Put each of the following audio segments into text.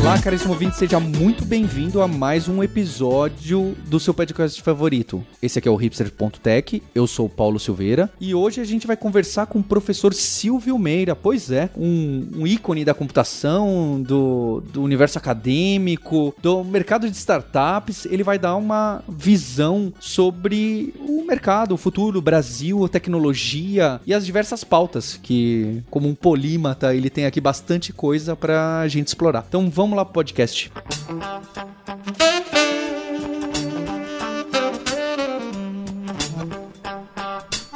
Olá, caríssimo ouvinte, seja muito bem-vindo a mais um episódio do seu podcast favorito. Esse aqui é o hipster.tech, eu sou o Paulo Silveira e hoje a gente vai conversar com o professor Silvio Meira, pois é, um, um ícone da computação, do, do universo acadêmico, do mercado de startups. Ele vai dar uma visão sobre o mercado, o futuro, o Brasil, a tecnologia e as diversas pautas que, como um polímata, ele tem aqui bastante coisa pra gente explorar. Então vamos lá pro podcast.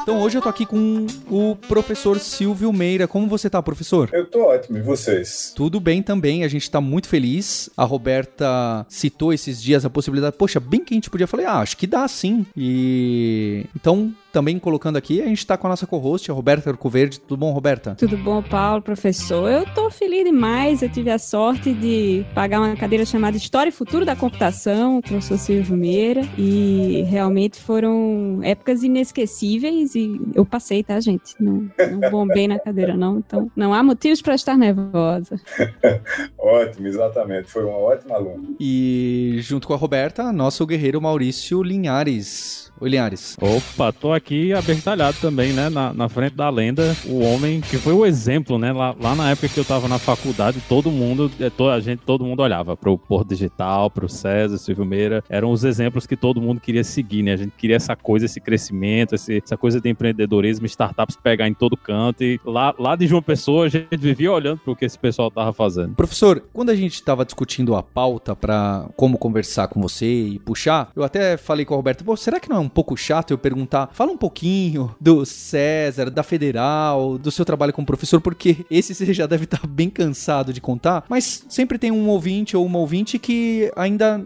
Então hoje eu tô aqui com o professor Silvio Meira. Como você tá, professor? Eu tô ótimo, e vocês? Tudo bem também, a gente tá muito feliz. A Roberta citou esses dias a possibilidade, poxa, bem que a gente podia falar, ah, acho que dá sim. E então também colocando aqui, a gente está com a nossa co-host, a Roberta Arcoverde. Tudo bom, Roberta? Tudo bom, Paulo, professor? Eu tô feliz demais. Eu tive a sorte de pagar uma cadeira chamada História e Futuro da Computação, com o professor Silvio Meira, e realmente foram épocas inesquecíveis e eu passei, tá, gente? Não, não bombei na cadeira, não. Então, não há motivos para estar nervosa. Ótimo, exatamente. Foi uma ótima aluna. E junto com a Roberta, nosso guerreiro Maurício Linhares. Oi, Linhares. Opa, tô aqui abertalhado também, né? Na, na frente da lenda, o homem que foi o exemplo, né? Lá, lá na época que eu tava na faculdade, todo mundo, to, a gente, todo mundo olhava pro Porto Digital, pro César, Silvio Meira. Eram os exemplos que todo mundo queria seguir, né? A gente queria essa coisa, esse crescimento, esse, essa coisa de empreendedorismo, startups pegar em todo canto. E lá, lá de João Pessoa, a gente vivia olhando pro que esse pessoal tava fazendo. Professor, quando a gente tava discutindo a pauta para como conversar com você e puxar, eu até falei com a Roberta, pô, será que não é um pouco chato eu perguntar, fala um pouquinho do César, da Federal, do seu trabalho como professor, porque esse você já deve estar bem cansado de contar, mas sempre tem um ouvinte ou uma ouvinte que ainda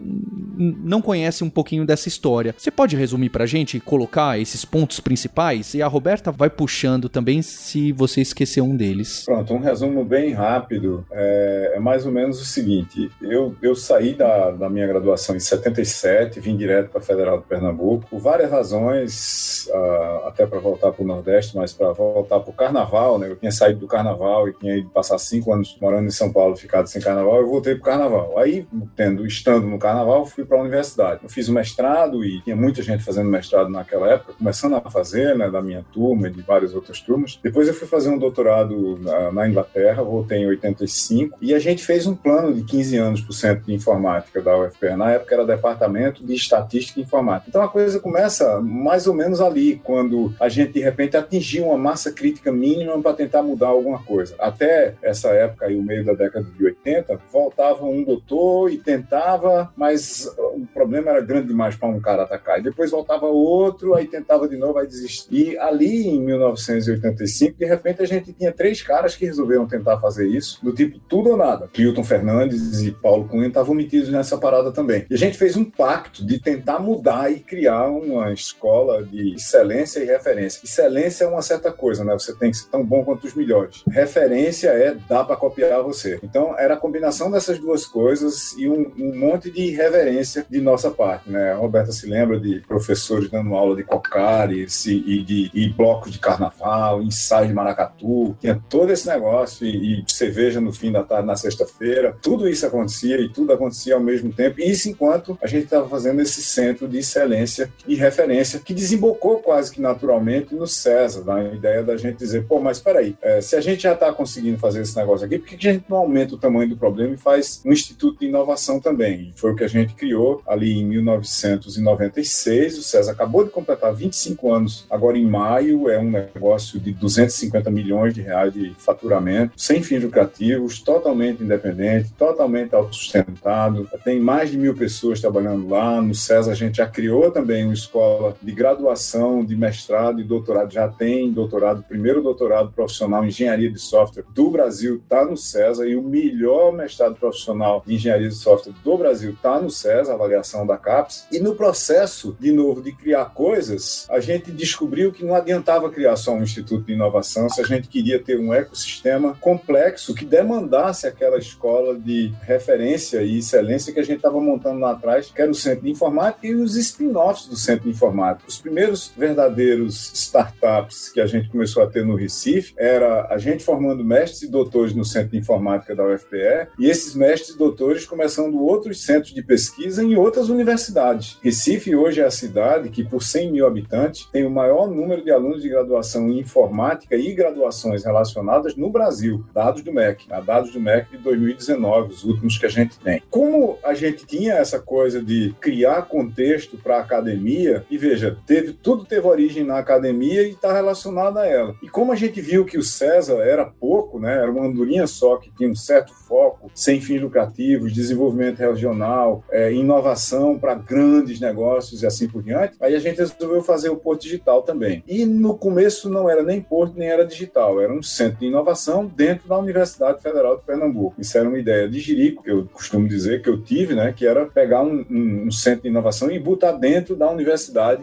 não conhece um pouquinho dessa história. Você pode resumir pra gente e colocar esses pontos principais? E a Roberta vai puxando também se você esquecer um deles. Pronto, um resumo bem rápido. É, é mais ou menos o seguinte: eu, eu saí da, da minha graduação em 77, vim direto para Federal de Pernambuco, várias razões, uh, até para voltar para o Nordeste, mas para voltar para o Carnaval, né? Eu tinha saído do Carnaval e tinha ido passar cinco anos morando em São Paulo, ficado sem Carnaval, eu voltei para o Carnaval. Aí, tendo, estando no Carnaval, fui para a universidade. Eu fiz o mestrado e tinha muita gente fazendo mestrado naquela época, começando a fazer, né, da minha turma e de várias outras turmas. Depois eu fui fazer um doutorado na, na Inglaterra, voltei em 85, e a gente fez um plano de 15 anos para o Centro de Informática da UFPR. Na época era Departamento de Estatística e Informática. Então a coisa começa mais ou menos ali, quando a gente de repente atingiu uma massa crítica mínima para tentar mudar alguma coisa. Até essa época, aí, o meio da década de 80, voltava um doutor e tentava, mas o problema era grande demais para um cara atacar. E depois voltava outro, aí tentava de novo, aí desistir. E ali em 1985, de repente a gente tinha três caras que resolveram tentar fazer isso, do tipo tudo ou nada. Kilton Fernandes e Paulo Cunha estavam metidos nessa parada também. E a gente fez um pacto de tentar mudar e criar uma escola de excelência e referência. Excelência é uma certa coisa, né? Você tem que ser tão bom quanto os melhores. Referência é dá para copiar você. Então era a combinação dessas duas coisas e um, um monte de reverência de nossa parte, né? A Roberta se lembra de professores dando aula de cocares e, de e blocos de carnaval, ensaio de maracatu, tinha todo esse negócio e, e cerveja no fim da tarde na sexta-feira. Tudo isso acontecia e tudo acontecia ao mesmo tempo. Isso enquanto a gente estava fazendo esse centro de excelência e referência que desembocou quase que naturalmente no César, na ideia da gente dizer, pô, mas peraí, é, se a gente já está conseguindo fazer esse negócio aqui, por que a gente não aumenta o tamanho do problema e faz um instituto de inovação também? E foi o que a gente criou ali em 1996. O César acabou de completar 25 anos agora em maio. É um negócio de 250 milhões de reais de faturamento, sem fins lucrativos, totalmente independente, totalmente autossustentado. Tem mais de mil pessoas trabalhando lá. No César a gente já criou também uma escola de graduação, de mestrado e doutorado. Já tem doutorado, primeiro doutorado profissional em engenharia de software do Brasil está no César e o melhor mestrado profissional de engenharia de software do Brasil está no lá avaliação da CAPES. E no processo, de novo, de criar coisas, a gente descobriu que não adiantava criar só um instituto de inovação se a gente queria ter um ecossistema complexo que demandasse aquela escola de referência e excelência que a gente estava montando lá atrás, que era o Centro de Informática e os spin-offs do Centro de Informática. Os primeiros verdadeiros startups que a gente começou a ter no Recife era a gente formando mestres e doutores no Centro de Informática da UFPE e esses mestres e doutores começando outros centros de pesquisa em outras universidades. Recife hoje é a cidade que, por 100 mil habitantes, tem o maior número de alunos de graduação em informática e graduações relacionadas no Brasil, dados do MEC, dados do MEC de 2019, os últimos que a gente tem. Como a gente tinha essa coisa de criar contexto para a academia, e veja, teve, tudo teve origem na academia e está relacionado a ela. E como a gente viu que o César era pouco, né, era uma andorinha só que tinha um certo foco, sem fins lucrativos, desenvolvimento regional, é, inovação para grandes negócios e assim por diante, aí a gente resolveu fazer o Porto Digital também. E no começo não era nem Porto, nem era digital, era um centro de inovação dentro da Universidade Federal de Pernambuco. Isso era uma ideia de Jirico, que eu costumo dizer que eu tive, né, que era pegar um, um, um centro de inovação e botar dentro da universidade,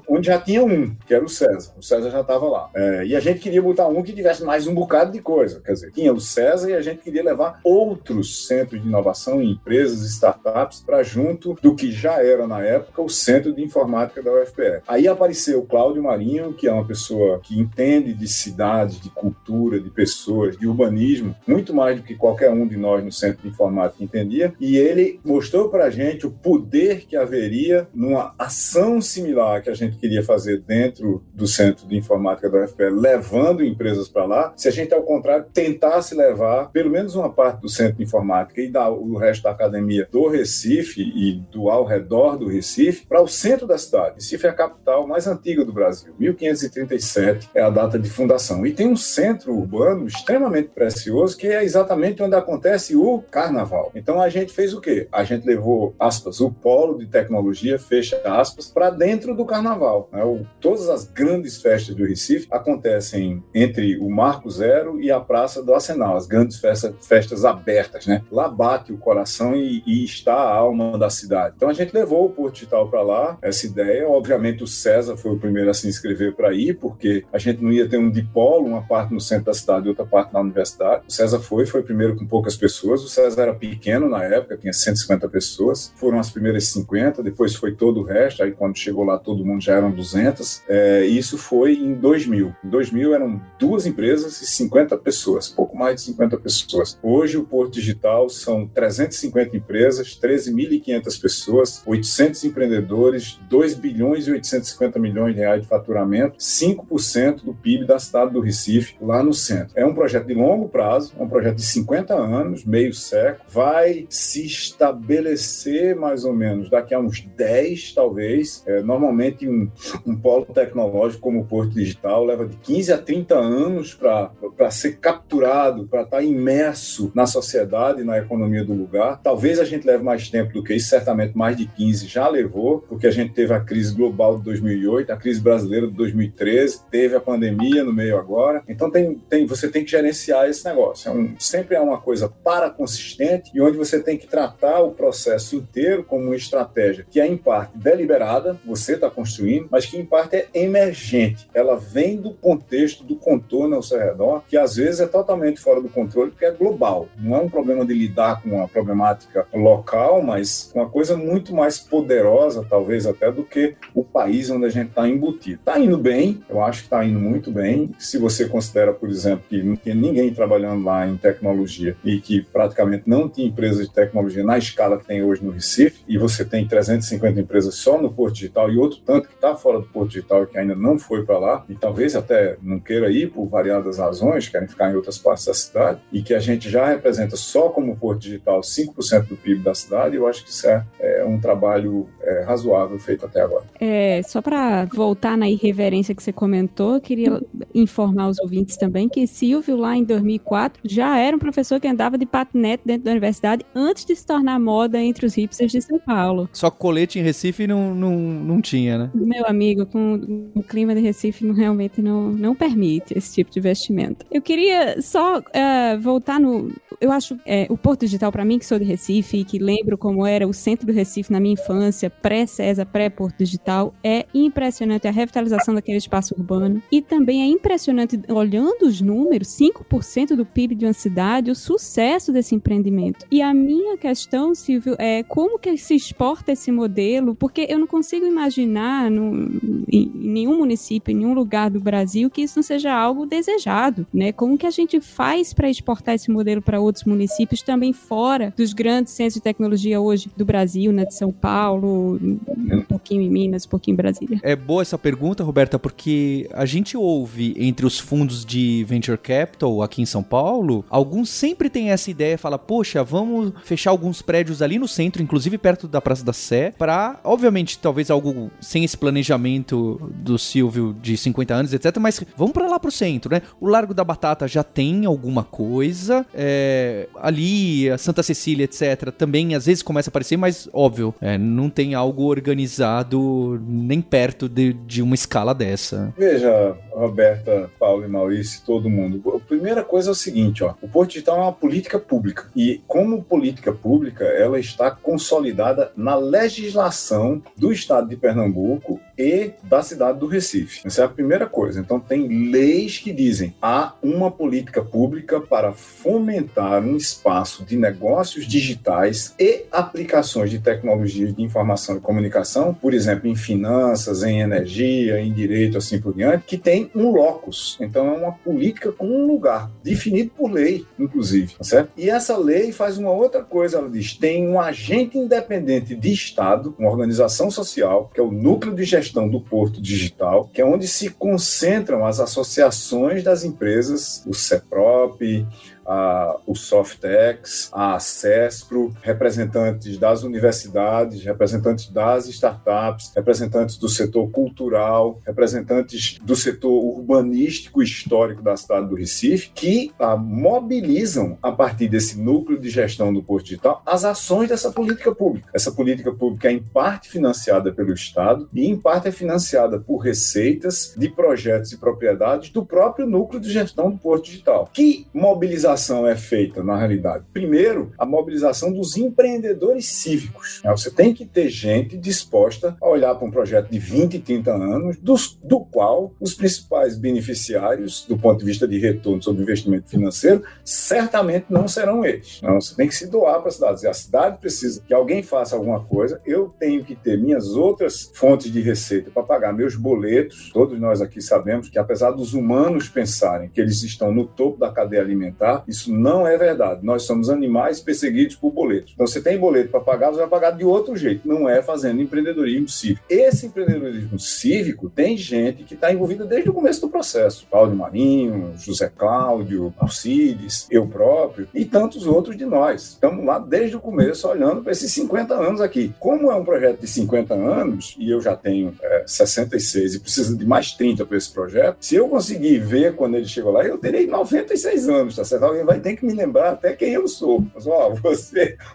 onde já tinha um, que era o César. O César já estava lá. É, e a gente queria botar um que tivesse mais um bocado de coisa. Quer dizer, tinha o César e a gente queria levar outros centros de inovação e empresas, startups, para junto do que já era na época o Centro de Informática da UFPE. Aí apareceu o Cláudio Marinho, que é uma pessoa que entende de cidade, de cultura, de pessoas, de urbanismo, muito mais do que qualquer um de nós no Centro de Informática entendia, e ele mostrou para a gente o poder que haveria numa ação similar que a gente queria fazer dentro do Centro de Informática da UFPE, levando empresas para lá, se a gente, ao contrário, tentasse levar pelo menos uma parte do Centro de Informática e da, o resto da academia do Recife e do ao redor do Recife para o centro da cidade. Recife é a capital mais antiga do Brasil. 1537 é a data de fundação. E tem um centro urbano extremamente precioso que é exatamente onde acontece o carnaval. Então a gente fez o quê? A gente levou, aspas, o polo de tecnologia, fecha aspas, para dentro do carnaval. Né? O, todas as grandes festas do Recife acontecem entre o Marco Zero e a Praça do Arsenal, as grandes festas, festas abertas. Né? Lá bate o coração e, e está a alma da cidade. Então a gente levou o Porto Digital para lá, essa ideia. Obviamente o César foi o primeiro a se inscrever para ir, porque a gente não ia ter um dipolo, uma parte no centro da cidade e outra parte na universidade. O César foi, foi primeiro com poucas pessoas. O César era pequeno na época, tinha 150 pessoas. Foram as primeiras 50, depois foi todo o resto. Aí quando chegou lá todo mundo já eram 200. É, isso foi em 2000. Em 2000 eram duas empresas e 50 pessoas, pouco mais de 50 pessoas. Hoje o Porto Digital são 350 empresas, 13.500 pessoas, 800 empreendedores, 2 bilhões e 850 milhões de reais de faturamento, 5% do PIB da cidade do Recife, lá no centro. É um projeto de longo prazo, é um projeto de 50 anos, meio século, vai se estabelecer mais ou menos daqui a uns 10, talvez. É, normalmente, um, um polo tecnológico como o Porto Digital leva de 15 a 30 anos para ser capturado, para estar tá imerso na sociedade, na economia do lugar. Talvez a gente leve mais tempo do que isso, certamente mais de 15 já levou, porque a gente teve a crise global de 2008, a crise brasileira de 2013, teve a pandemia no meio agora. Então tem, tem, você tem que gerenciar esse negócio. É um, sempre é uma coisa para consistente e onde você tem que tratar o processo inteiro como uma estratégia que é em parte deliberada, você está construindo, mas que em parte é emergente. Ela vem do contexto, do contorno ao seu redor, que às vezes é totalmente fora do controle, porque é global. Não é um problema de lidar com uma problemática local, mas com uma coisa muito mais poderosa, talvez até, do que o país onde a gente está embutido. Está indo bem, eu acho que está indo muito bem. Se você considera, por exemplo, que não tinha ninguém trabalhando lá em tecnologia e que praticamente não tinha empresas de tecnologia na escala que tem hoje no Recife, e você tem 350 empresas só no Porto Digital e outro tanto que está fora do Porto Digital e que ainda não foi para lá, e talvez até não queira ir por variadas razões, querem ficar em outras partes da cidade, e que a gente já representa só como Porto Digital 5% do PIB da cidade, eu acho que isso é, é um trabalho é, razoável feito até agora. É, só para voltar na irreverência que você comentou, eu queria informar os ouvintes também que Silvio, lá em 2004, já era um professor que andava de patinete dentro da universidade antes de se tornar moda entre os hipsters de São Paulo. Só colete em Recife não, não, não tinha, né? Meu amigo, com o clima de Recife realmente não, não permite esse tipo de vestimenta. Eu queria só uh, voltar no. Eu acho é, o Porto Digital, para mim, que sou de Recife e que lembro como era o centro do Recife na minha infância, pré-César, pré-Porto Digital, é impressionante a revitalização daquele espaço urbano. E também é impressionante, olhando os números, 5% do PIB de uma cidade, o sucesso desse empreendimento. E a minha questão, Silvio, é como que se exporta esse modelo? Porque eu não consigo imaginar no, em nenhum município, em nenhum lugar do Brasil que isso não seja algo desejado, né? Como que a gente faz para exportar esse modelo para outros municípios também fora dos grandes centros de tecnologia hoje do Brasil, né? De São Paulo, um pouquinho em Minas, um pouquinho em Brasília. É boa essa pergunta, Roberta, porque a gente ouve entre os fundos de venture capital aqui em São Paulo, alguns sempre têm essa ideia, fala, poxa, vamos fechar alguns prédios ali no centro, inclusive perto da Praça da Sé, para, obviamente, talvez algo sem esse planejamento do Silvio de 50 anos, etc, mas vamos para lá pro centro, né? O Largo da Batata já tem alguma coisa, é, ali, a Santa Cecília, etc, também às vezes começa a aparecer, mas óbvio, é, não tem algo organizado nem perto de, de uma escala dessa. Veja, Roberta, Paulo e Maurício, todo mundo. A primeira coisa é o seguinte, ó, o Porto Digital é uma política pública e como política pública, ela está consolidada na legislação do Estado de Pernambuco e da cidade do Recife. Essa é a primeira coisa. Então tem leis que dizem há uma política pública para fomentar um espaço de negócios digitais e aplicações de tecnologias de informação e comunicação, por exemplo, em finanças, em energia, em direito, assim por diante, que tem um locus. Então é uma política com um lugar definido por lei, inclusive, tá certo? E essa lei faz uma outra coisa, ela diz, tem um agente independente de Estado, uma organização social, que é o núcleo de gestão do Porto Digital, que é onde se concentram as associações das empresas, o CEPROP, a, o Softex, a CESPRO, representantes das universidades, representantes das startups, representantes do setor cultural, representantes do setor urbanístico histórico da cidade do Recife, que a, ah, mobilizam, a partir desse núcleo de gestão do Porto Digital, as ações dessa política pública. Essa política pública é, em parte, financiada pelo Estado e, em parte, é financiada por receitas de projetos e propriedades do próprio núcleo de gestão do Porto Digital. Que mobilização mobilização é feita, na realidade? Primeiro, a mobilização dos empreendedores cívicos. Né? Você tem que ter gente disposta a olhar para um projeto de 20, 30 anos, dos, do qual os principais beneficiários, do ponto de vista de retorno sobre investimento financeiro, certamente não serão eles. Você tem que se doar para a cidade. A cidade precisa que alguém faça alguma coisa, eu tenho que ter minhas outras fontes de receita para pagar meus boletos. Todos nós aqui sabemos que, apesar dos humanos pensarem que eles estão no topo da cadeia alimentar, isso não é verdade. Nós somos animais perseguidos por boletos. Então, você tem boleto para pagar, você vai pagar de outro jeito. Não é fazendo empreendedorismo cívico. Esse empreendedorismo cívico tem gente que está envolvida desde o começo do processo. Cláudio Marinho, José Cláudio, Alcides, eu próprio e tantos outros de nós. Estamos lá desde o começo olhando para esses 50 anos aqui. Como é um projeto de 50 anos, e eu já tenho é, 66 e preciso de mais 30 para esse projeto, se eu conseguir ver quando ele chegou lá, eu terei 96 anos, tá certo? Alguém vai ter que me lembrar até quem eu sou. Mas, ó,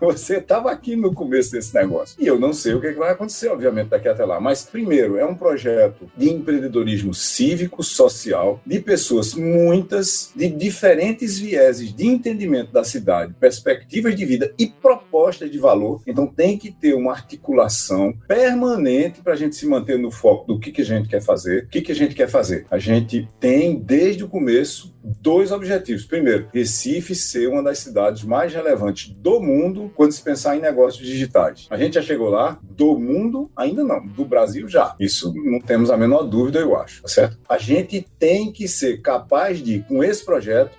você estava aqui no começo desse negócio. E eu não sei o que, é que vai acontecer, obviamente, daqui até lá. Mas, primeiro, é um projeto de empreendedorismo cívico, social, de pessoas, muitas, de diferentes vieses de entendimento da cidade, perspectivas de vida e propostas de valor. Então, tem que ter uma articulação permanente para a gente se manter no foco do que, que a gente quer fazer. O que, que a gente quer fazer? A gente tem, desde o começo, dois objetivos. Primeiro, Recife ser uma das cidades mais relevantes do mundo quando se pensar em negócios digitais. A gente já chegou lá? Do mundo, ainda não. Do Brasil, já. Isso não temos a menor dúvida, eu acho, tá certo? A gente tem que ser capaz de, com esse projeto,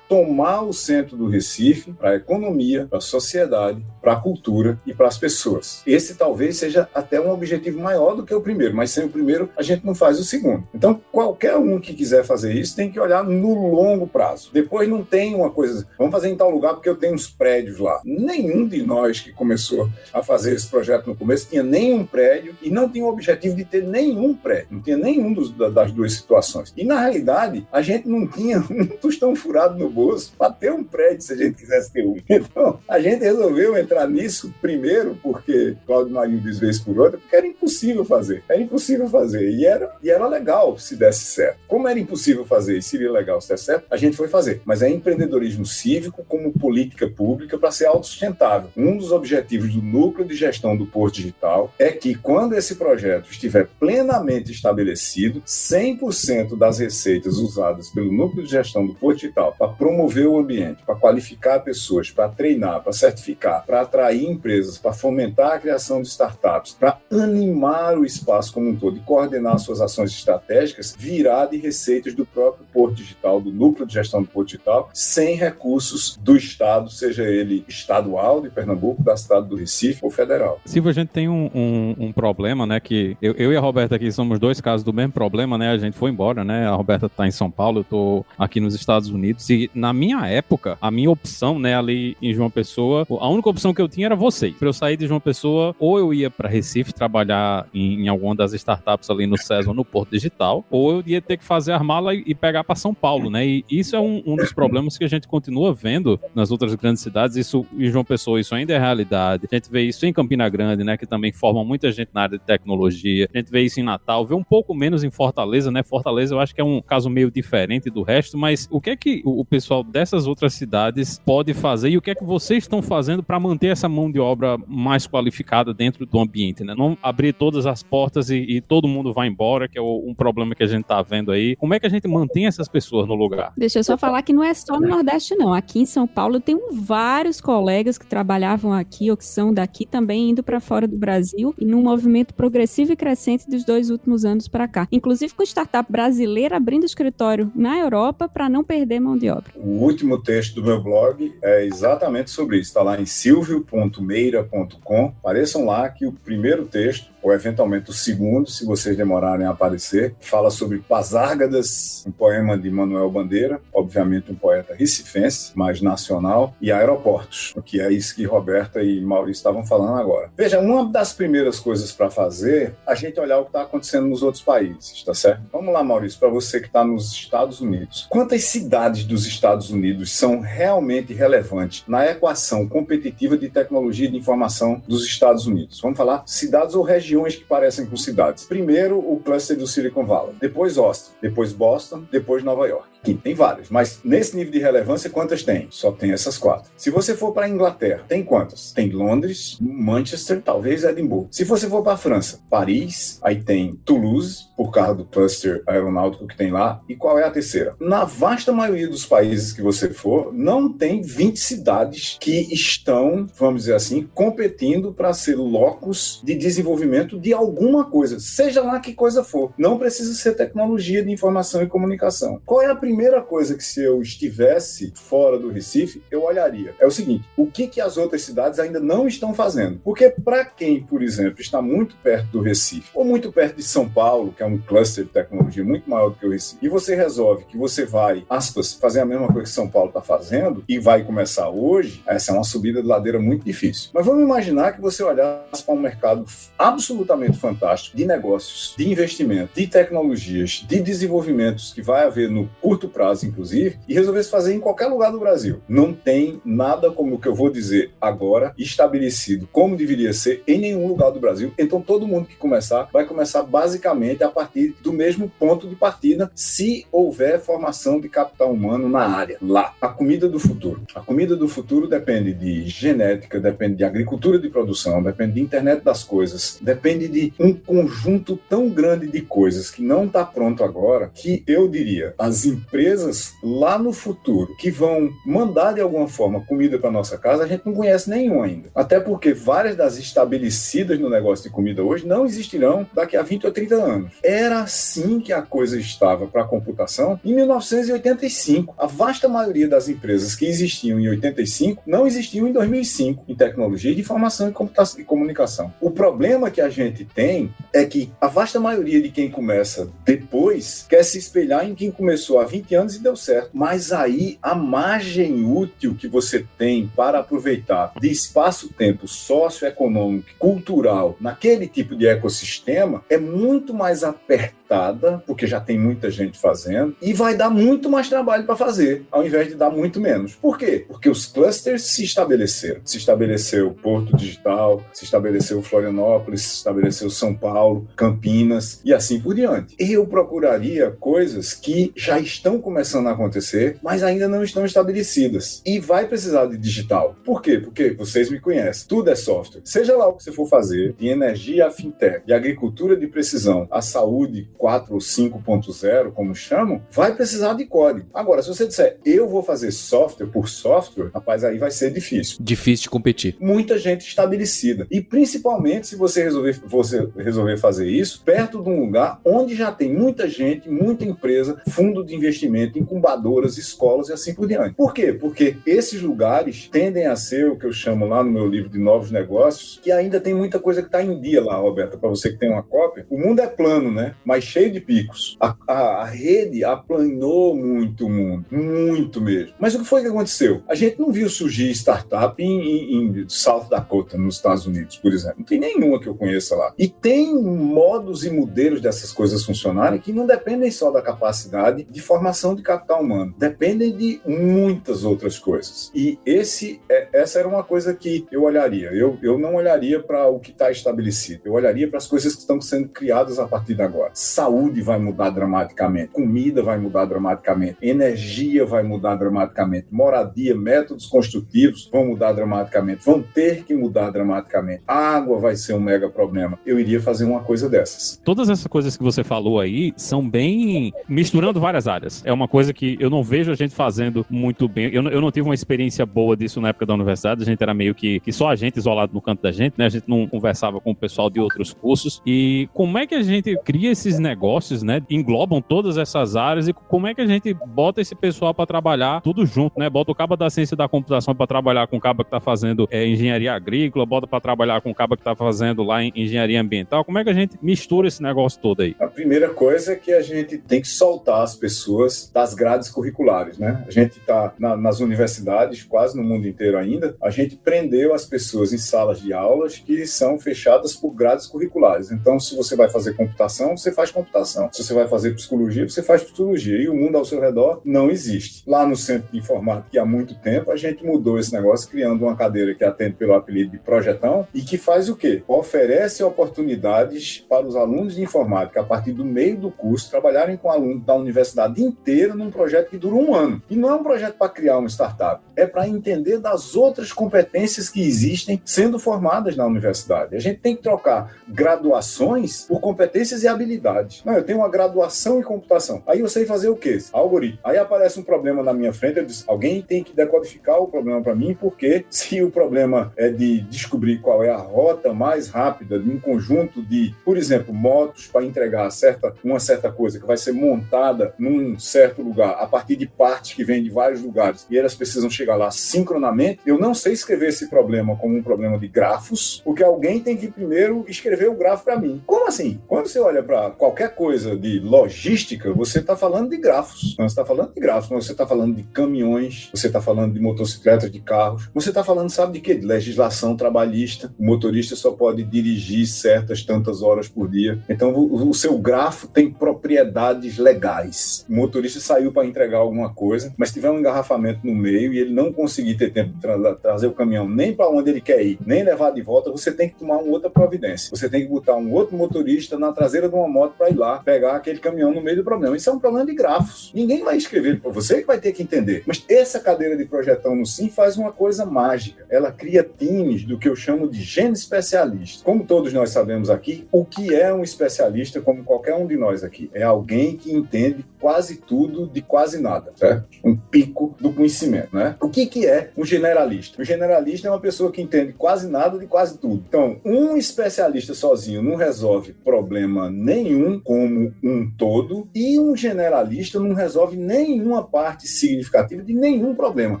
retomar o centro do Recife para a economia, para a sociedade, para a cultura e para as pessoas. Esse talvez seja até um objetivo maior do que o primeiro, mas sem o primeiro a gente não faz o segundo. Então, qualquer um que quiser fazer isso tem que olhar no longo prazo. Depois não tem uma coisa, vamos fazer em tal lugar porque eu tenho uns prédios lá. Nenhum de nós que começou a fazer esse projeto no começo tinha nenhum prédio e não tinha o objetivo de ter nenhum prédio. Não tinha nenhum dos, das duas situações. E na realidade, a gente não tinha um tostão furado no bolso para ter um prédio se a gente quisesse ter um. Então, a gente resolveu entrar nisso primeiro porque Cláudio Marinho diz vez por outra, porque era impossível fazer. Era impossível fazer. E era, e era legal se desse certo. Como era impossível fazer e seria legal se desse certo, a gente foi fazer. Mas é empreendedorismo cívico como política pública para ser autossustentável. Um dos objetivos do núcleo de gestão do Porto Digital é que, quando esse projeto estiver plenamente estabelecido, 100% das receitas usadas pelo núcleo de gestão do Porto Digital para promover o ambiente, para qualificar pessoas, para treinar, para certificar, para atrair empresas, para fomentar a criação de startups, para animar o espaço como um todo e coordenar suas ações estratégicas, virá de receitas do próprio Porto Digital, do núcleo de gestão do Porto Digital, sem recursos do Estado, seja ele estadual de Pernambuco, da cidade do Recife ou federal. Silvio, a gente tem um, um, um problema, né, que eu, eu, e a Roberta aqui somos dois casos do mesmo problema, né, a gente foi embora, né, a Roberta está em São Paulo, eu estou aqui nos Estados Unidos e na minha época, a minha opção, né, ali em João Pessoa, a única opção que eu tinha era você. Para eu sair de João Pessoa, ou eu ia para Recife trabalhar em, em, alguma das startups ali no CES ou no Porto Digital, ou eu ia ter que fazer a mala e, e pegar para São Paulo, né? E isso é um, um, dos problemas que a gente continua vendo nas outras grandes cidades. Isso em João Pessoa, isso ainda é realidade. A gente vê isso em Campina Grande, né? Que também forma muita gente na área de tecnologia. A gente vê isso em Natal, vê um pouco menos em Fortaleza, né? Fortaleza eu acho que é um caso meio diferente do resto, mas o que é que o pessoal dessas outras cidades pode fazer e o que é que vocês estão fazendo para manter essa mão de obra mais qualificada dentro do ambiente, né? Não abrir todas as portas e, e todo mundo vai embora, que é o, um problema que a gente está vendo aí. Como é que a gente mantém essas pessoas no lugar? Deixa eu só falar que não é só no Nordeste, não. Aqui em São Paulo tem vários colegas que trabalhavam aqui ou que são daqui também indo para fora do Brasil e num movimento progressivo e crescente dos dois últimos anos para cá. Inclusive com startup brasileira abrindo escritório na Europa para não perder mão de obra. O último texto do meu blog é exatamente sobre isso. Está lá em silvio.meira.com. Apareçam lá que o primeiro texto ou eventualmente o segundo, se vocês demorarem a aparecer, fala sobre Pazárgadas, um poema de Manuel Bandeira, obviamente um poeta recifense, mas nacional, e aeroportos, que é isso que Roberta e Maurício estavam falando agora. Veja, uma das primeiras coisas para fazer, a gente olhar o que está acontecendo nos outros países, tá certo? Vamos lá, Maurício, para você que está nos Estados Unidos. Quantas cidades dos Estados Unidos são realmente relevantes na equação competitiva de tecnologia de informação dos Estados Unidos? Vamos falar cidades ou regiões regiões que parecem com cidades. Primeiro, o cluster do Silicon Valley, depois Austin, depois Boston, depois Nova York. Aqui, tem várias, mas nesse nível de relevância, quantas tem? Só tem essas quatro. Se você for para a Inglaterra, tem quantas? Tem Londres, Manchester, talvez Edimburgo. Se você for para a França, Paris, aí tem Toulouse, por causa do cluster aeronáutico que tem lá. E qual é a terceira? Na vasta maioria dos países que você for, não tem 20 cidades que estão, vamos dizer assim, competindo para ser locos de desenvolvimento de alguma coisa, seja lá que coisa for. Não precisa ser tecnologia de informação e comunicação. Qual é a primeira coisa que se eu estivesse fora do Recife, eu olharia? É o seguinte, o que que as outras cidades ainda não estão fazendo? Porque para quem, por exemplo, está muito perto do Recife ou muito perto de São Paulo, que é um cluster de tecnologia muito maior do que o Recife, e você resolve que você vai, aspas, fazer a mesma coisa que São Paulo está fazendo e vai começar hoje, essa é uma subida de ladeira muito difícil. Mas vamos imaginar que você olhasse para um mercado absolutamente fantástico de negócios, de investimento, de tecnologias, de desenvolvimentos que vai haver no curto prazo, inclusive, e resolvesse fazer em qualquer lugar do Brasil. Não tem nada como o que eu vou dizer agora estabelecido como deveria ser em nenhum lugar do Brasil. Então todo mundo que começar vai começar basicamente a partir do mesmo ponto de partida, se houver formação de capital humano na área, lá. A comida do futuro. A comida do futuro depende de genética, depende de agricultura de produção, depende de internet das coisas, depende de um conjunto tão grande de coisas que não está pronto agora, que eu diria, as empresas lá no futuro que vão mandar de alguma forma comida para nossa casa, a gente não conhece nenhum ainda. Até porque várias das estabelecidas no negócio de comida hoje não existirão daqui a 20 ou 30 anos. Era assim que a coisa estava para a computação em 1985. A vasta maioria das empresas que existiam em 85 não existiam em 2005 em tecnologia de informação e, e comunicação. O problema que a gente tem é que a vasta maioria de quem começa depois quer se espelhar em quem começou há 20 anos e deu certo. Mas aí a margem útil que você tem para aproveitar de espaço-tempo socioeconômico, cultural, naquele tipo de ecossistema é muito mais apertada, porque já tem muita gente fazendo, e vai dar muito mais trabalho para fazer, ao invés de dar muito menos. Por quê? Porque os clusters se estabeleceram. Se estabeleceu Porto Digital, se estabeleceu Florianópolis, estabeleceu São Paulo, Campinas e assim por diante. Eu procuraria coisas que já estão começando a acontecer, mas ainda não estão estabelecidas. E vai precisar de digital. Por quê? Porque vocês me conhecem. Tudo é software. Seja lá o que você for fazer, de energia a fintech, de agricultura de precisão, a saúde 4 ou 5.0, como chamam, vai precisar de código. Agora, se você disser, eu vou fazer software por software, rapaz, aí vai ser difícil. Difícil de competir. Muita gente estabelecida. E principalmente se você resolver, você resolver fazer isso perto de um lugar onde já tem muita gente, muita empresa, fundo de investimento, incubadoras, escolas e assim por diante. Por quê? Porque esses lugares tendem a ser o que eu chamo lá no meu livro de novos negócios, que ainda tem muita coisa que está em dia lá, Roberta, para você que tem uma cópia. O mundo é plano, né? Mas cheio de picos. A, a, a rede aplanou muito o mundo, muito mesmo. Mas o que foi que aconteceu? A gente não viu surgir startup em, em, em South Dakota, nos Estados Unidos, por exemplo. Não tem nenhuma que eu conheça lá. E tem modos e modelos dessas coisas funcionarem que não dependem só da capacidade de formação de capital humano, dependem de muitas outras coisas. E esse, é, essa era uma coisa que eu olharia. Eu, eu não olharia para o que está estabelecido, eu olharia para as coisas que estão sendo criadas a partir de agora. Saúde vai mudar dramaticamente, comida vai mudar dramaticamente, energia vai mudar dramaticamente, moradia, métodos construtivos vão mudar dramaticamente, vão ter que mudar dramaticamente. Água vai ser um mega problema. Eu iria fazer uma coisa dessas. Todas essas coisas que você falou aí são bem misturando várias áreas. É uma coisa que eu não vejo a gente fazendo muito bem. Eu, eu não tive uma experiência boa disso na época da universidade. A gente era meio que, que só a gente isolado no canto da gente, né? A gente não conversava com o pessoal de outros cursos. E como é que a gente cria esses negócios, né? Englobam todas essas áreas e como é que a gente bota esse pessoal para trabalhar tudo junto, né? Bota o cabo da ciência da computação para trabalhar com o cabo que está fazendo é, engenharia agrícola, bota para trabalhar com o cabo que está fazendo lá em engenharia ambiental. Como é que a gente mistura esse negócio todo aí? A primeira coisa é que a gente tem que soltar as pessoas das grades curriculares, né? A gente está na, nas universidades, quase no mundo inteiro ainda, a gente prendeu as pessoas em salas de aulas que são fechadas por grades curriculares. Então, se você vai fazer computação, você faz computação. Se você vai fazer psicologia, você faz psicologia. E o mundo ao seu redor não existe. Lá no Centro de Informática, há muito tempo, a gente mudou esse negócio, criando uma cadeira que atende pelo apelido de projetão e que faz o quê? Oferece oportunidades para os alunos de informática, a partir do meio do curso, trabalharem com alunos da universidade inteira num projeto que dura um ano. E não é um projeto para criar uma startup, é para entender das outras competências que existem sendo formadas na universidade. A gente tem que trocar graduações por competências e habilidades. Não, eu tenho uma graduação em computação. Aí eu sei fazer o quê? Algoritmo. Aí aparece um problema na minha frente, eu disse, alguém tem que decodificar o problema para mim, porque se o problema é de descobrir qual é a rota mais rápida de um conjunto de, por exemplo, motos para entregar certa, uma certa coisa que vai ser montada num certo lugar a partir de partes que vêm de vários lugares e elas precisam chegar lá sincronamente, eu não sei escrever esse problema como um problema de grafos, porque alguém tem que primeiro escrever o grafo para mim. Como assim? Quando você olha para qualquer coisa de logística, você está falando de grafos. Não, você está falando de grafos, você está falando de caminhões, você está falando de motocicletas, de carros, você está falando, sabe de quê? De legislação trabalhista. O motorista só pode dirigir certas tantas horas por dia. Então, o, o seu grafo tem propriedades legais. O motorista saiu para entregar alguma coisa, mas tiver um engarrafamento no meio e ele não conseguir ter tempo de tra trazer o caminhão nem para onde ele quer ir, nem levar de volta, você tem que tomar uma outra providência. Você tem que botar um outro motorista na traseira de uma moto para ir lá pegar aquele caminhão no meio do problema. Isso é um problema de grafos. Ninguém vai escrever para você que vai ter que entender. Mas essa cadeira de projetão no SIM faz uma coisa mágica. Ela cria times do que eu chamo de gene especialista. Como todos nós sabemos aqui, o que é um especialista, como qualquer um de nós aqui? É alguém que entende quase tudo de quase nada, certo? Um pico do conhecimento, né? O que, que é um generalista? O generalista é uma pessoa que entende quase nada de quase tudo. Então, um especialista sozinho não resolve problema nenhum como um todo e um generalista não resolve nenhuma parte significativa de nenhum problema.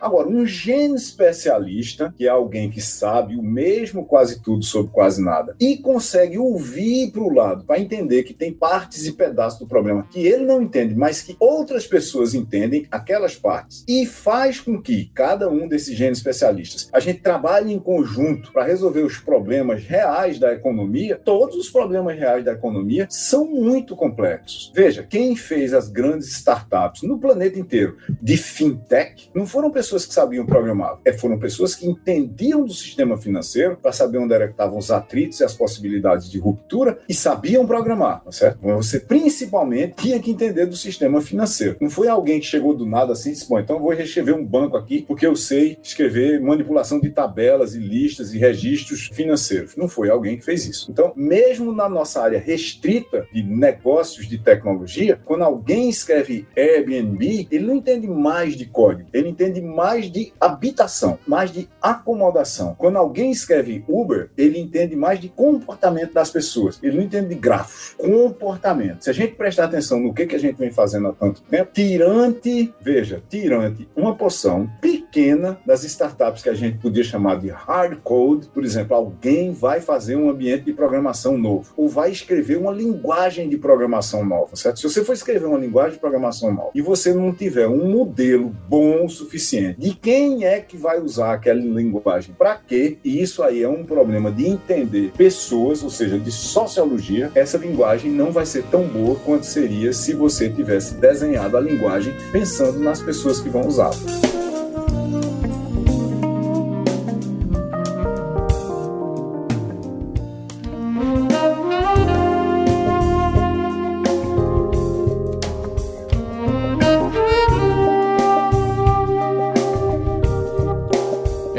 Agora, um gene especialista, que é alguém que sabe o mesmo quase tudo sobre quase nada e consegue ouvir para o lado, para entender que tem partes e pedaços do problema que ele não entende, mas que outras pessoas entendem aquelas partes, e faz com que cada um desses gênios especialistas a gente trabalhe em conjunto para resolver os problemas reais da economia, todos os problemas reais da economia são muito complexos. Veja, quem fez as grandes startups no planeta inteiro de fintech não foram pessoas que sabiam programar, é, foram pessoas que entendiam do sistema financeiro para saber onde era que estavam os atritos as possibilidades de ruptura e sabiam programar, tá certo? Você principalmente tinha que entender do sistema financeiro. Não foi alguém que chegou do nada assim e disse, bom, então eu vou reescrever um banco aqui porque eu sei escrever manipulação de tabelas e listas e registros financeiros. Não foi alguém que fez isso. Então, mesmo na nossa área restrita de negócios de tecnologia, quando alguém escreve Airbnb, ele não entende mais de código, ele entende mais de habitação, mais de acomodação. Quando alguém escreve Uber, ele entende mais de comportamento das pessoas, ele não entende de grafos, comportamento. Se a gente prestar atenção no que, que a gente vem fazendo há tanto tempo, tirante, veja, tirante uma porção pequena das startups que a gente podia chamar de hard code, por exemplo, alguém vai fazer um ambiente de programação novo, ou vai escrever uma linguagem de programação nova, certo? Se você for escrever uma linguagem de programação nova e você não tiver um modelo bom o suficiente de quem é que vai usar aquela linguagem para quê, e isso aí é um problema de entender pessoas, ou seja, de sociologia, essa linguagem não vai ser tão boa quanto seria se você tivesse desenhado a linguagem pensando nas pessoas que vão usá-la.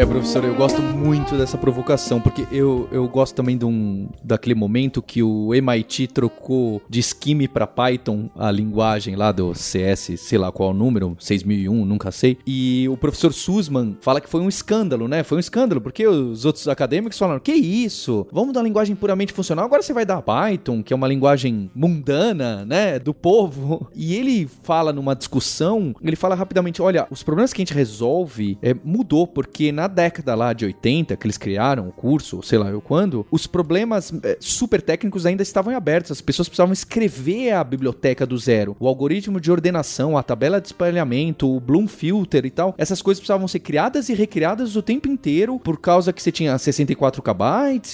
É, professor, eu gosto muito dessa provocação, porque eu, eu gosto também de um, daquele momento que o MIT trocou de Scheme para Python a linguagem lá do CS, sei lá qual número, 6001, nunca sei. E o professor Sussman fala que foi um escândalo, né? Foi um escândalo, porque os outros acadêmicos falaram: que isso? Vamos dar linguagem puramente funcional, agora você vai dar Python, que é uma linguagem mundana, né? Do povo. E ele fala numa discussão, ele fala rapidamente: olha, os problemas que a gente resolve é, mudou, porque na década lá de 80, que eles criaram o curso, sei lá eu quando, os problemas é, super técnicos ainda estavam abertos. As pessoas precisavam escrever a biblioteca do zero. O algoritmo de ordenação, a tabela de espalhamento, o Bloom Filter e tal, essas coisas precisavam ser criadas e recriadas o tempo inteiro por causa que você tinha 64 KB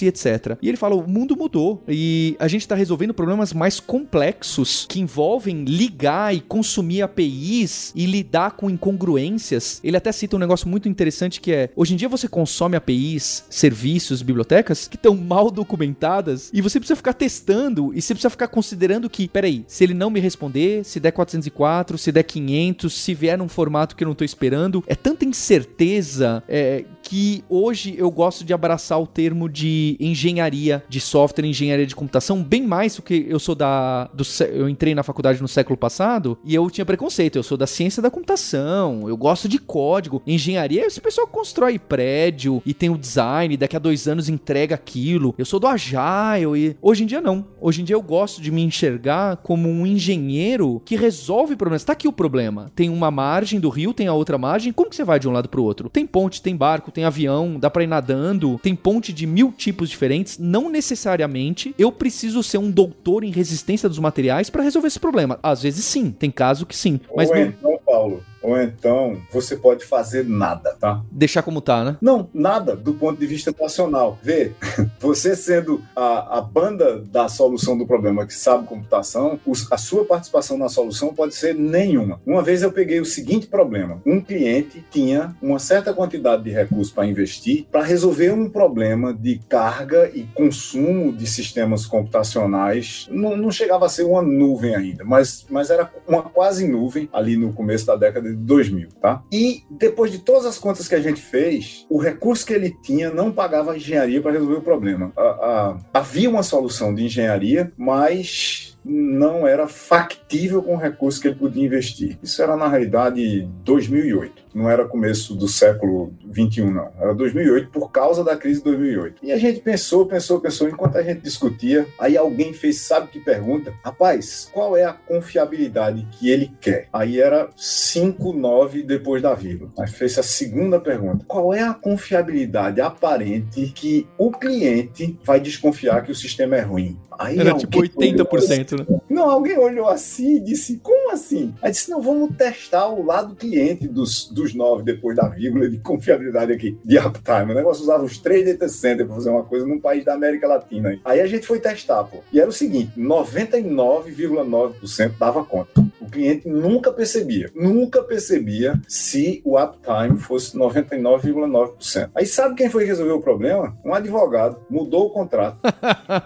e etc. E ele fala: o mundo mudou e a gente está resolvendo problemas mais complexos que envolvem ligar e consumir APIs e lidar com incongruências. Ele até cita um negócio muito interessante que é: hoje em dia você consome APIs, serviços, bibliotecas que estão mal documentadas e você precisa ficar testando e você precisa ficar considerando que, peraí, se ele não me responder, se der 404, se der 500, se vier num formato que eu não tô esperando, é tanta incerteza é, que hoje eu gosto de abraçar o termo de engenharia de software, engenharia de computação, bem mais do que eu sou da. Do, eu entrei na faculdade no século passado e eu tinha preconceito. Eu sou da ciência da computação, eu gosto de código. Engenharia, esse pessoal constrói prédio e tem o design, daqui a dois anos entrega aquilo. Eu sou do Agile e. Hoje em dia não. Hoje em dia eu gosto de me enxergar como um engenheiro que resolve problemas. Tá aqui o problema. Tem uma margem do rio, tem a outra margem. Como que você vai de um lado pro outro? Tem ponte, tem barco, tem avião, dá pra ir nadando, tem ponte de mil tipos diferentes. Não necessariamente eu preciso ser um doutor em resistência dos materiais para resolver esse problema. Às vezes sim, tem caso que sim. Mas Ou não- Paulo, ou então você pode fazer nada, tá? deixar como tá, né? Não, nada do ponto de vista nacional. Vê, você sendo a, a banda da solução do problema que sabe computação, os- a sua participação na solução pode ser nenhuma. Uma vez eu peguei o seguinte problema: um cliente tinha uma certa quantidade de recursos para investir para resolver um problema de carga e consumo de sistemas computacionais. Não, não chegava a ser uma nuvem ainda, mas, mas era uma quase nuvem ali no começo da década de 2000, tá? E depois de todas as contas que a gente fez, o recurso que ele tinha não pagava a engenharia para resolver o problema. A- a- havia uma solução de engenharia, mas não era factível com o recurso que ele podia investir. Isso era, na realidade, 2008. Não era começo do século 21, não. Era 2008 por causa da crise de 2008. E a gente pensou, pensou, pensou, enquanto a gente discutia, aí alguém fez, sabe que pergunta? Rapaz, qual é a confiabilidade que ele quer? Aí era 5, 9 depois da vírgula. Aí fez a segunda pergunta. Qual é a confiabilidade aparente que o cliente vai desconfiar que o sistema é ruim? Aí Era tipo 80%, né? Não, alguém olhou assim e disse, como assim? Aí disse, não, vamos testar o lado cliente dos, dos nove depois da vírgula de confiabilidade aqui, de uptime. O negócio usava os três data centers para fazer uma coisa num país da América Latina. Aí a gente foi testar, pô. E era o seguinte, 99,9% dava conta. O cliente nunca percebia, nunca percebia se o uptime fosse 99,9%. Aí sabe quem foi que resolveu o problema? Um advogado. Mudou o contrato.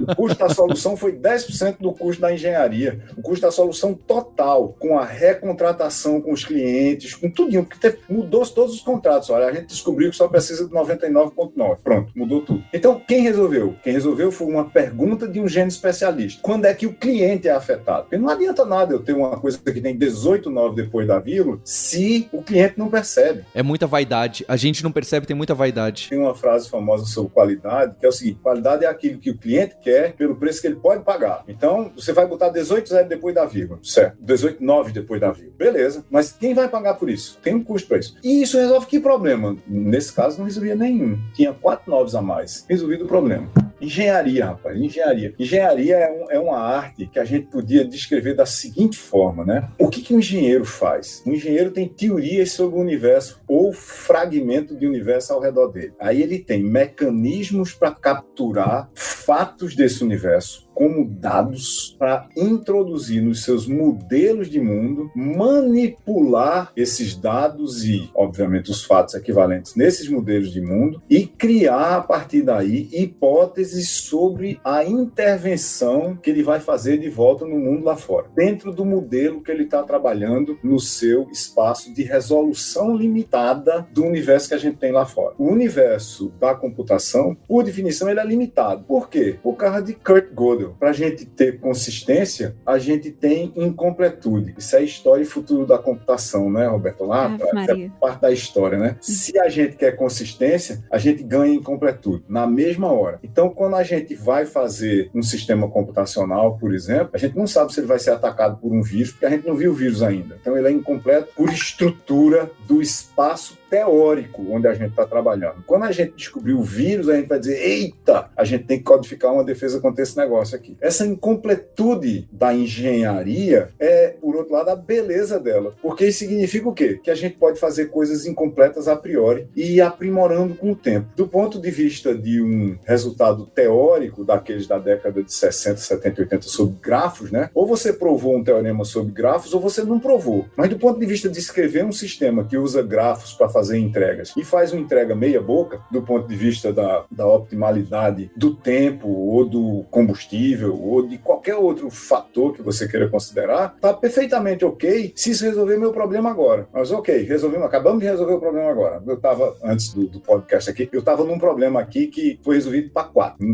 O custo da solução foi 10% do custo da engenharia. O custo da solução total, com a recontratação com os clientes, com tudinho, porque mudou todos os contratos. Olha, a gente descobriu que só precisa de 99,9%. Pronto, mudou tudo. Então, quem resolveu? Quem resolveu foi uma pergunta de um gênio especialista. Quando é que o cliente é afetado? Porque não adianta nada eu ter uma coisa que tem 18,9 depois da vírgula, se o cliente não percebe. É muita vaidade. A gente não percebe, tem muita vaidade. Tem uma frase famosa sobre qualidade, que é o seguinte: qualidade é aquilo que o cliente quer pelo preço que ele pode pagar. Então, você vai botar 18,0 depois da vírgula, certo? 18,9 depois da vírgula. Beleza, mas quem vai pagar por isso? Tem um custo para isso. E isso resolve que problema? Nesse caso, não resolvia nenhum. Tinha quatro novos a mais. Resolvido o problema. Engenharia, rapaz, engenharia. Engenharia é, um, é, uma arte que a gente podia descrever da seguinte forma, né? O que, que um engenheiro faz? O engenheiro tem teorias sobre o universo ou fragmento de universo ao redor dele. Aí ele tem mecanismos para capturar fatos desse universo como dados para introduzir nos seus modelos de mundo, manipular esses dados e, obviamente, os fatos equivalentes nesses modelos de mundo e criar a partir daí hipóteses sobre a intervenção que ele vai fazer de volta no mundo lá fora, dentro do modelo que ele está trabalhando no seu espaço de resolução limitada do universo que a gente tem lá fora. O universo da computação, por definição, ele é limitado. Por quê? Por causa de Kurt Gödel para a gente ter consistência, a gente tem incompletude. Isso é história e futuro da computação, né, Roberto? Lá, ah, é parte da história, né? Se a gente quer consistência, a gente ganha incompletude na mesma hora. Então, quando a gente vai fazer um sistema computacional, por exemplo, a gente não sabe se ele vai ser atacado por um vírus, porque a gente não viu o vírus ainda. Então, ele é incompleto por estrutura do espaço teórico onde a gente está trabalhando. Quando a gente descobrir o vírus, a gente vai dizer: eita, a gente tem que codificar uma defesa contra esse negócio aqui. Essa incompletude da engenharia é, por outro lado, a beleza dela. Porque isso significa o quê? Que a gente pode fazer coisas incompletas a priori e ir aprimorando com o tempo. Do ponto de vista de um resultado teórico, daqueles da década de 60, 70, 80 sobre grafos, né? Ou você provou um teorema sobre grafos ou você não provou. Mas do ponto de vista de escrever um sistema que usa grafos para fazer entregas e faz uma entrega meia boca do ponto de vista da, da optimalidade do tempo ou do combustível ou de qualquer outro fator que você queira considerar, tá perfeitamente ok se isso resolver meu problema agora. Mas ok, resolvemos, acabamos de resolver o problema agora. Eu estava antes do, do, podcast aqui, eu estava num problema aqui que foi resolvido para 4,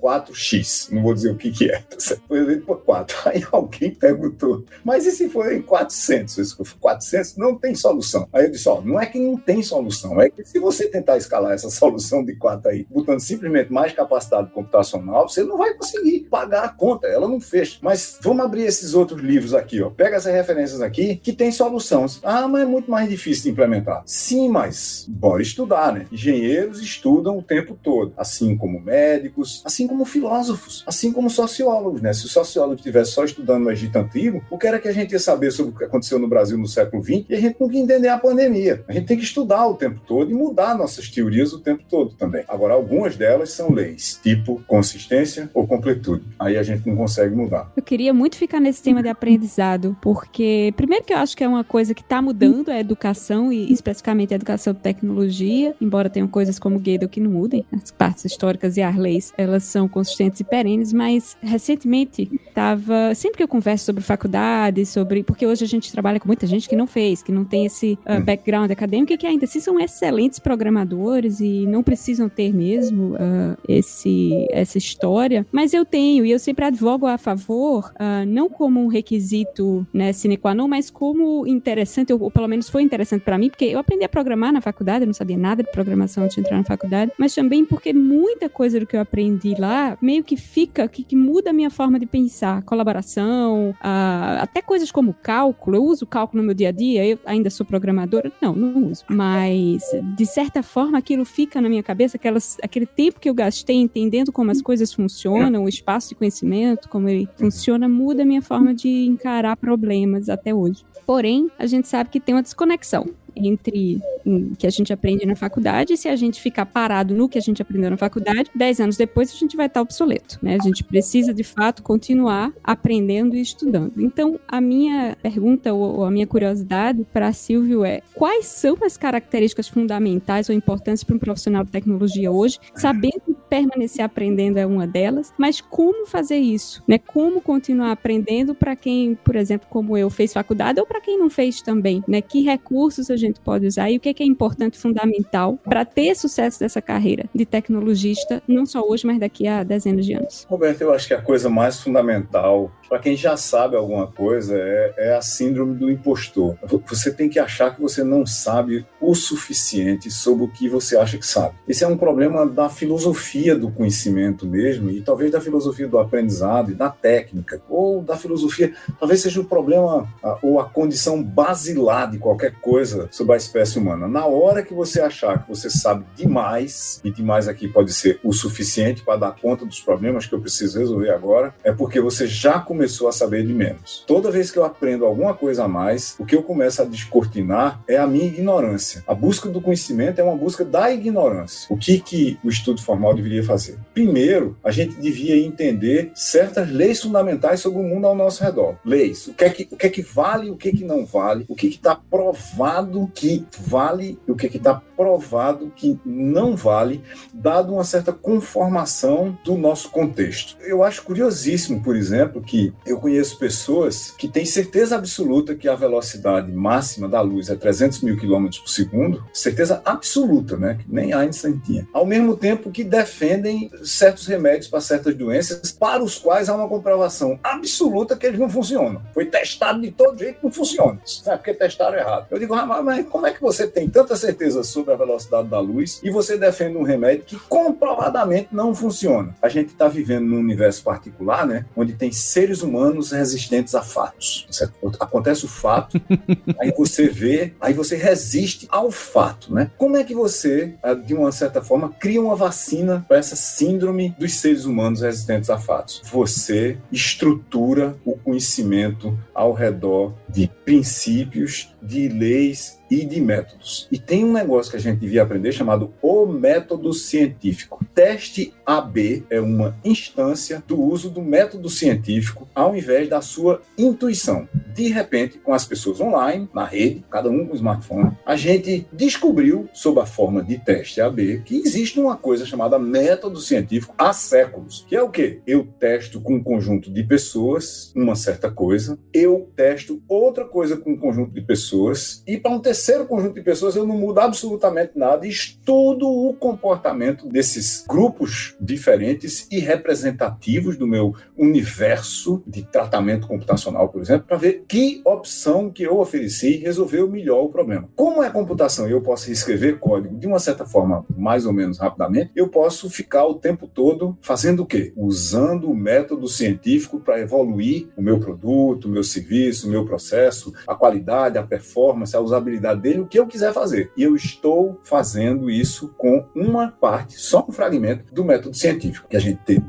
4x, não vou dizer o que que é, tá foi resolvido para 4. Aí alguém perguntou, mas e se for em 400? Se for 400, não tem solução. Aí eu disse, ó, não é que não tem solução. É que se você tentar escalar essa solução de 4 aí, botando simplesmente mais capacidade computacional, você não vai conseguir pagar a conta, ela não fecha. Mas vamos abrir esses outros livros aqui, ó. Pega essas referências aqui que tem soluções. Ah, mas é muito mais difícil de implementar. Sim, mas bora estudar, né? Engenheiros estudam o tempo todo, assim como médicos, assim como filósofos, assim como sociólogos, né? Se o sociólogo estivesse só estudando o Egito Antigo, o que era que a gente ia saber sobre o que aconteceu no Brasil no século XX? E a gente não ia entender a pandemia. A gente tem que estudar o tempo todo e mudar nossas teorias o tempo todo também. Agora, algumas delas são leis, tipo consistência ou completude. Aí a gente não consegue mudar. Eu queria muito ficar nesse tema de aprendizado, porque, primeiro, que eu acho que é uma coisa que está mudando a educação, e especificamente a educação de tecnologia, embora tenham coisas como Gödel que não mudem, as partes históricas e as leis, elas são consistentes e perenes, mas recentemente estava. Sempre que eu converso sobre faculdade, sobre. Porque hoje a gente trabalha com muita gente que não fez, que não tem esse uh, background acadêmico e que ainda assim são excelentes programadores e não precisam ter mesmo uh, esse, essa história, mas eu tenho e eu sempre advogo a, favor, uh, não como um requisito né, sine qua non, mas como interessante, ou, ou pelo menos foi interessante para mim, porque eu aprendi a programar na faculdade, eu não sabia nada de programação antes de entrar na faculdade, mas também porque muita coisa do que eu aprendi lá meio que fica, que, que muda a minha forma de pensar. Colaboração, uh, até coisas como cálculo. Eu uso cálculo no meu dia a dia, eu ainda sou programadora. Não, não uso. Mas, de certa forma, aquilo fica na minha cabeça, aquelas, aquele tempo que eu gastei entendendo como as coisas funcionam, o espaço de conhecimento, como ele funciona, muda a minha forma de encarar problemas até hoje. Porém, a gente sabe que tem uma desconexão entre o que a gente aprende na faculdade, e se a gente ficar parado no que a gente aprendeu na faculdade, dez anos depois a gente vai estar obsoleto, né? A gente precisa, de fato, continuar aprendendo e estudando. Então, a minha pergunta ou a minha curiosidade para Silvio é: quais são as características fundamentais ou importantes para um profissional de tecnologia hoje? Sabendo que permanecer aprendendo é uma delas, mas como fazer isso, né? Como continuar aprendendo para quem, por exemplo, como eu, fez faculdade ou para quem não fez também, né? Que recursos a gente gente pode usar e o que é, que é importante, fundamental para ter sucesso dessa carreira de tecnologista, não só hoje, mas daqui a dezenas de anos. Roberto, eu acho que a coisa mais fundamental para quem já sabe alguma coisa, é, é, a síndrome do impostor. Você tem que achar que você não sabe o suficiente sobre o que você acha que sabe. Esse é um problema da filosofia do conhecimento mesmo, e talvez da filosofia do aprendizado e da técnica, ou da filosofia, talvez seja o problema ou a condição basilar de qualquer coisa sobre a espécie humana. Na hora que você achar que você sabe demais, e demais aqui pode ser o suficiente para dar conta dos problemas que eu preciso resolver agora, é porque você já começou começou a saber de menos. Toda vez que eu aprendo alguma coisa a mais, o que eu começo a descortinar é a minha ignorância. A busca do conhecimento é uma busca da ignorância. O que, que o estudo formal deveria fazer? Primeiro, a gente devia entender certas leis fundamentais sobre o mundo ao nosso redor. Leis. O que é que, o que, é que vale, o que, é que não vale, o que está provado que vale e o que está provado que não vale, dado uma certa conformação do nosso contexto. Eu acho curiosíssimo, por exemplo, que eu conheço pessoas que têm certeza absoluta que a velocidade máxima da luz é 300 mil quilômetros por segundo, certeza absoluta, né? Que nem Einstein tinha. Ao mesmo tempo que defendem certos remédios para certas doenças, para os quais há uma comprovação absoluta que eles não funcionam. Foi testado de todo jeito, não funciona. Sabe? Porque testaram errado. Eu digo, ah, mas como é que você tem tanta certeza sobre a velocidade da luz e você defende um remédio que comprovadamente não funciona? A gente está vivendo num universo particular, né? Onde tem seres humanos resistentes a fatos. Certo? Acontece o fato, aí você vê, aí você resiste ao fato, né? Como é que você, ah, de uma certa forma, cria uma vacina para essa síndrome dos seres humanos resistentes a fatos? Você estrutura o conhecimento ao redor de princípios, de leis e de métodos. E tem um negócio que a gente devia aprender chamado o método científico. Teste AB é uma instância do uso do método científico ao invés da sua intuição. De repente, com as pessoas online, na rede, cada um com smartphone, a gente descobriu, sob a forma de teste AB, que existe uma coisa chamada método científico há séculos, que é o quê? Eu testo com um conjunto de pessoas uma certa coisa, eu testo outra coisa com um conjunto de pessoas, e para um terceiro terceiro conjunto de pessoas, eu não mudo absolutamente nada estudo o comportamento desses grupos diferentes e representativos do meu universo de tratamento computacional, por exemplo, para ver que opção que eu ofereci resolveu melhor o problema. Como é computação e eu posso escrever código de uma certa forma, mais ou menos rapidamente, eu posso ficar o tempo todo fazendo o quê? Usando o método científico para evoluir o meu produto, o meu serviço, o meu processo, a qualidade, a performance, a usabilidade dele o que eu quiser fazer. E eu estou fazendo isso com uma parte, só um fragmento do método científico, que a gente tem,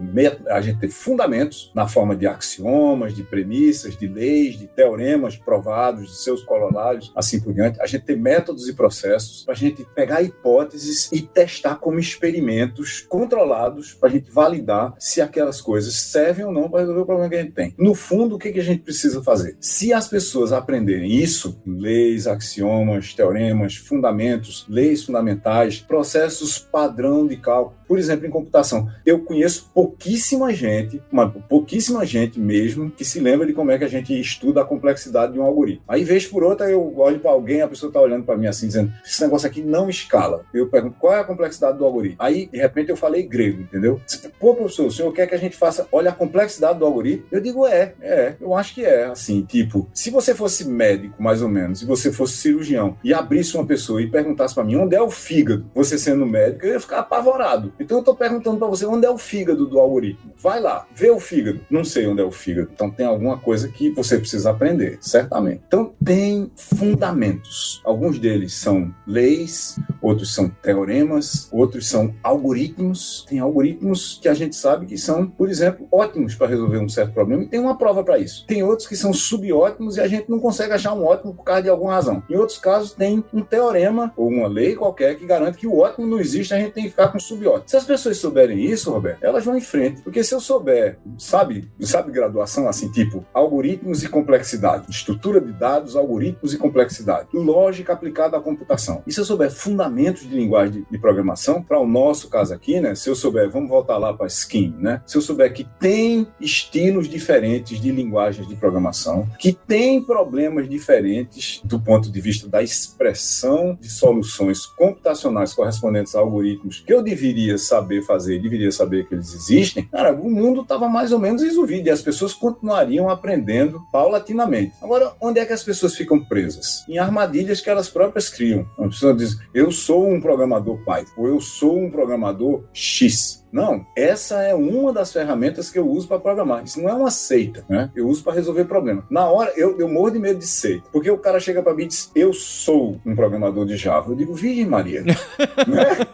a gente tem fundamentos na forma de axiomas, de premissas, de leis, de teoremas provados, de seus corolários, assim por diante. A gente tem métodos e processos para a gente pegar hipóteses e testar como experimentos controlados para a gente validar se aquelas coisas servem ou não para resolver o problema que a gente tem. No fundo, o que, que a gente precisa fazer? Se as pessoas aprenderem isso, leis, axiomas, teoremas, fundamentos, leis fundamentais, processos padrão de cálculo, por exemplo, em computação, eu conheço pouquíssima gente, uma, pouquíssima gente mesmo, que se lembra de como é que a gente estuda a complexidade de um algoritmo. Aí, vez por outra, eu olho para alguém, a pessoa está olhando para mim assim, dizendo: esse negócio aqui não escala. Eu pergunto qual é a complexidade do algoritmo. Aí, de repente, eu falei grego, entendeu? Pô, professor, o senhor quer que a gente faça, olha a complexidade do algoritmo? Eu digo: é, é, eu acho que é. Assim, tipo, se você fosse médico, mais ou menos, e você fosse cirurgião e abrisse uma pessoa e perguntasse para mim onde é o fígado, você sendo médico, eu ia ficar apavorado. Então, eu estou perguntando para você onde é o fígado do algoritmo. Vai lá, vê o fígado. Não sei onde é o fígado. Então, tem alguma coisa que você precisa aprender, certamente. Então, tem fundamentos. Alguns deles são leis, outros são teoremas, outros são algoritmos. Tem algoritmos que a gente sabe que são, por exemplo, ótimos para resolver um certo problema e tem uma prova para isso. Tem outros que são subótimos e a gente não consegue achar um ótimo por causa de alguma razão. Em outros casos, tem um teorema ou uma lei qualquer que garante que o ótimo não existe, a gente tem que ficar com subótimo. Se as pessoas souberem isso, Roberto, elas vão em frente. Porque se eu souber, sabe, sabe graduação assim, tipo algoritmos e complexidade, estrutura de dados, algoritmos e complexidade, lógica aplicada à computação. E se eu souber fundamentos de linguagem de, programação, para o nosso caso aqui, né? Se eu souber, vamos voltar lá para Scheme, né? Se eu souber que tem estilos diferentes de linguagens de programação, que tem problemas diferentes do ponto de vista da expressão de soluções computacionais correspondentes a algoritmos que eu deveria saber fazer, deveria saber que eles existem, cara, o mundo estava mais ou menos resolvido e as pessoas continuariam aprendendo paulatinamente. Agora, onde é que as pessoas ficam presas? Em armadilhas que elas próprias criam. A pessoa diz, eu sou um programador Python, ou eu sou um programador X. Não, essa é uma das ferramentas que eu uso para programar. Isso não é uma seita, né? Eu uso para resolver problema. Na hora, eu, eu morro de medo de seita, porque o cara chega para mim e diz: Eu sou um programador de Java. Eu digo: Virgem Maria. né?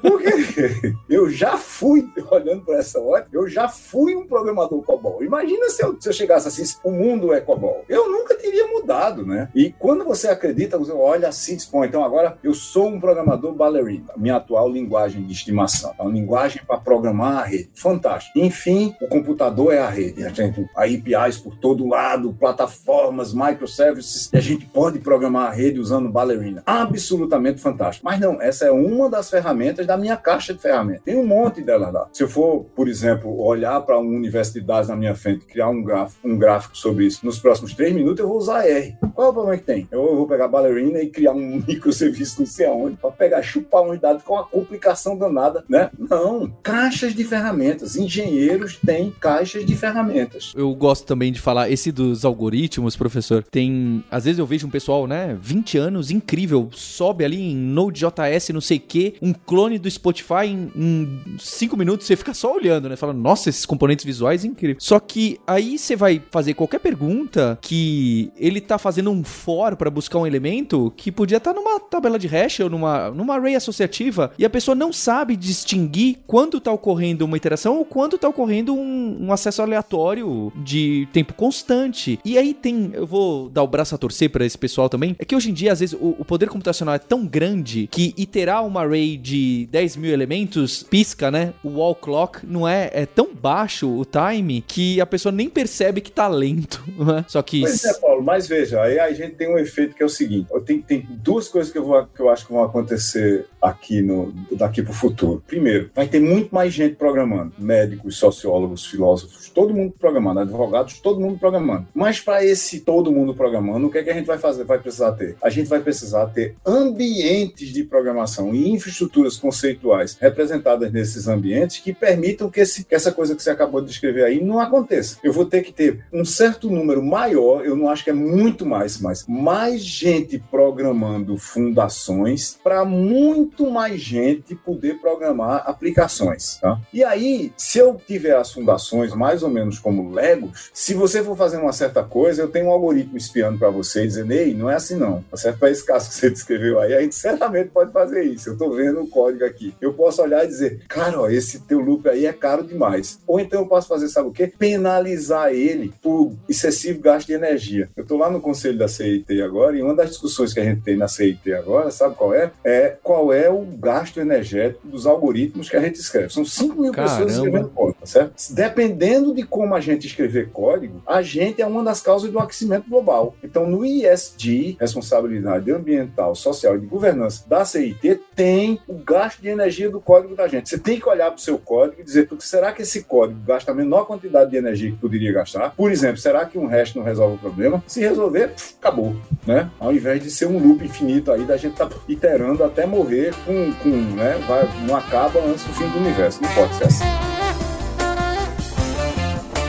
Porque eu já fui, olhando para essa hora, eu já fui um programador COBOL. Imagina se eu, se eu chegasse assim: o mundo é COBOL. Eu nunca teria mudado, né? E quando você acredita, você olha assim diz: então agora eu sou um programador ballerina, minha atual linguagem de estimação. É uma linguagem para programar a rede. Fantástico. Enfim, o computador é a rede. A gente, APIs por todo lado, plataformas, microservices, e a gente pode programar a rede usando Ballerina. Absolutamente fantástico. Mas não, essa é uma das ferramentas da minha caixa de ferramentas. Tem um monte delas lá. Se eu for, por exemplo, olhar para um universo de dados na minha frente, criar um gráfico, um gráfico sobre isso, nos próximos três minutos eu vou usar R. Qual é o problema que tem? Eu vou pegar Ballerina e criar um microserviço não sei aonde, para pegar, chupar uns dados com uma complicação danada, né? Não. Caixas de ferramentas. Engenheiros têm caixas de ferramentas. Eu gosto também de falar, esse dos algoritmos, professor, tem. Às vezes eu vejo um pessoal, né, 20 anos, incrível, sobe ali em Node.js, não sei o quê, um clone do Spotify em 5 minutos, você fica só olhando, né? Falando, nossa, esses componentes visuais, incrível. Só que aí você vai fazer qualquer pergunta que ele tá fazendo um for para buscar um elemento que podia estar tá numa tabela de hash ou numa, numa array associativa e a pessoa não sabe distinguir quando tá ocorrendo uma iteração ou quando tá ocorrendo um, um, acesso aleatório de tempo constante. E aí tem, eu vou dar o braço a torcer para esse pessoal também, é que hoje em dia, às vezes, o, o, poder computacional é tão grande que iterar uma array de 10 mil elementos pisca, né? O wall clock não é, é tão baixo o time que a pessoa nem percebe que tá lento, né? Só que... Pois é, Paulo, mas veja, aí a gente tem um efeito que é o seguinte, tem, tem duas coisas que eu, vou, que eu acho que vão acontecer aqui no, daqui pro futuro. Primeiro, vai ter muito mais gente programando. Médicos, sociólogos, filósofos, todo mundo programando. Advogados, todo mundo programando. Mas para esse todo mundo programando, o que, é que a gente vai fazer? Vai precisar ter? A gente vai precisar ter ambientes de programação e infraestruturas conceituais representadas nesses ambientes que permitam que, esse, que essa coisa que você acabou de descrever aí não aconteça. Eu vou ter que ter um certo número maior, eu não acho que é muito mais, mas mais gente programando fundações para muito mais gente poder programar aplicações. Tá? E aí, se eu tiver as fundações mais ou menos como Legos, se você for fazer uma certa coisa, eu tenho um algoritmo espiando para você dizendo, ei, não é assim não. Certo? Para esse caso que você descreveu aí, a gente certamente pode fazer isso. Eu estou vendo o código aqui. Eu posso olhar e dizer, cara, ó, esse teu loop aí é caro demais. Ou então eu posso fazer, sabe o quê? Penalizar ele por excessivo gasto de energia. Eu estou lá no conselho da CIT agora e uma das discussões que a gente tem na CIT agora, sabe qual é? É qual é o gasto energético dos algoritmos que a gente escreve. São cinco 5 mil Caramba. pessoas escrevendo código, tá certo? Dependendo de como a gente escrever código, a gente é uma das causas do aquecimento global. Então, no ISD, responsabilidade ambiental, social e de governança da CIT, tem o gasto de energia do código da gente. Você tem que olhar para o seu código e dizer, será que esse código gasta a menor quantidade de energia que poderia gastar? Por exemplo, será que um resto não resolve o problema? Se resolver, pff, acabou, né? Ao invés de ser um loop infinito aí da gente tá iterando até morrer com, com né? Vai, não acaba antes do fim do universo. Não pode assim.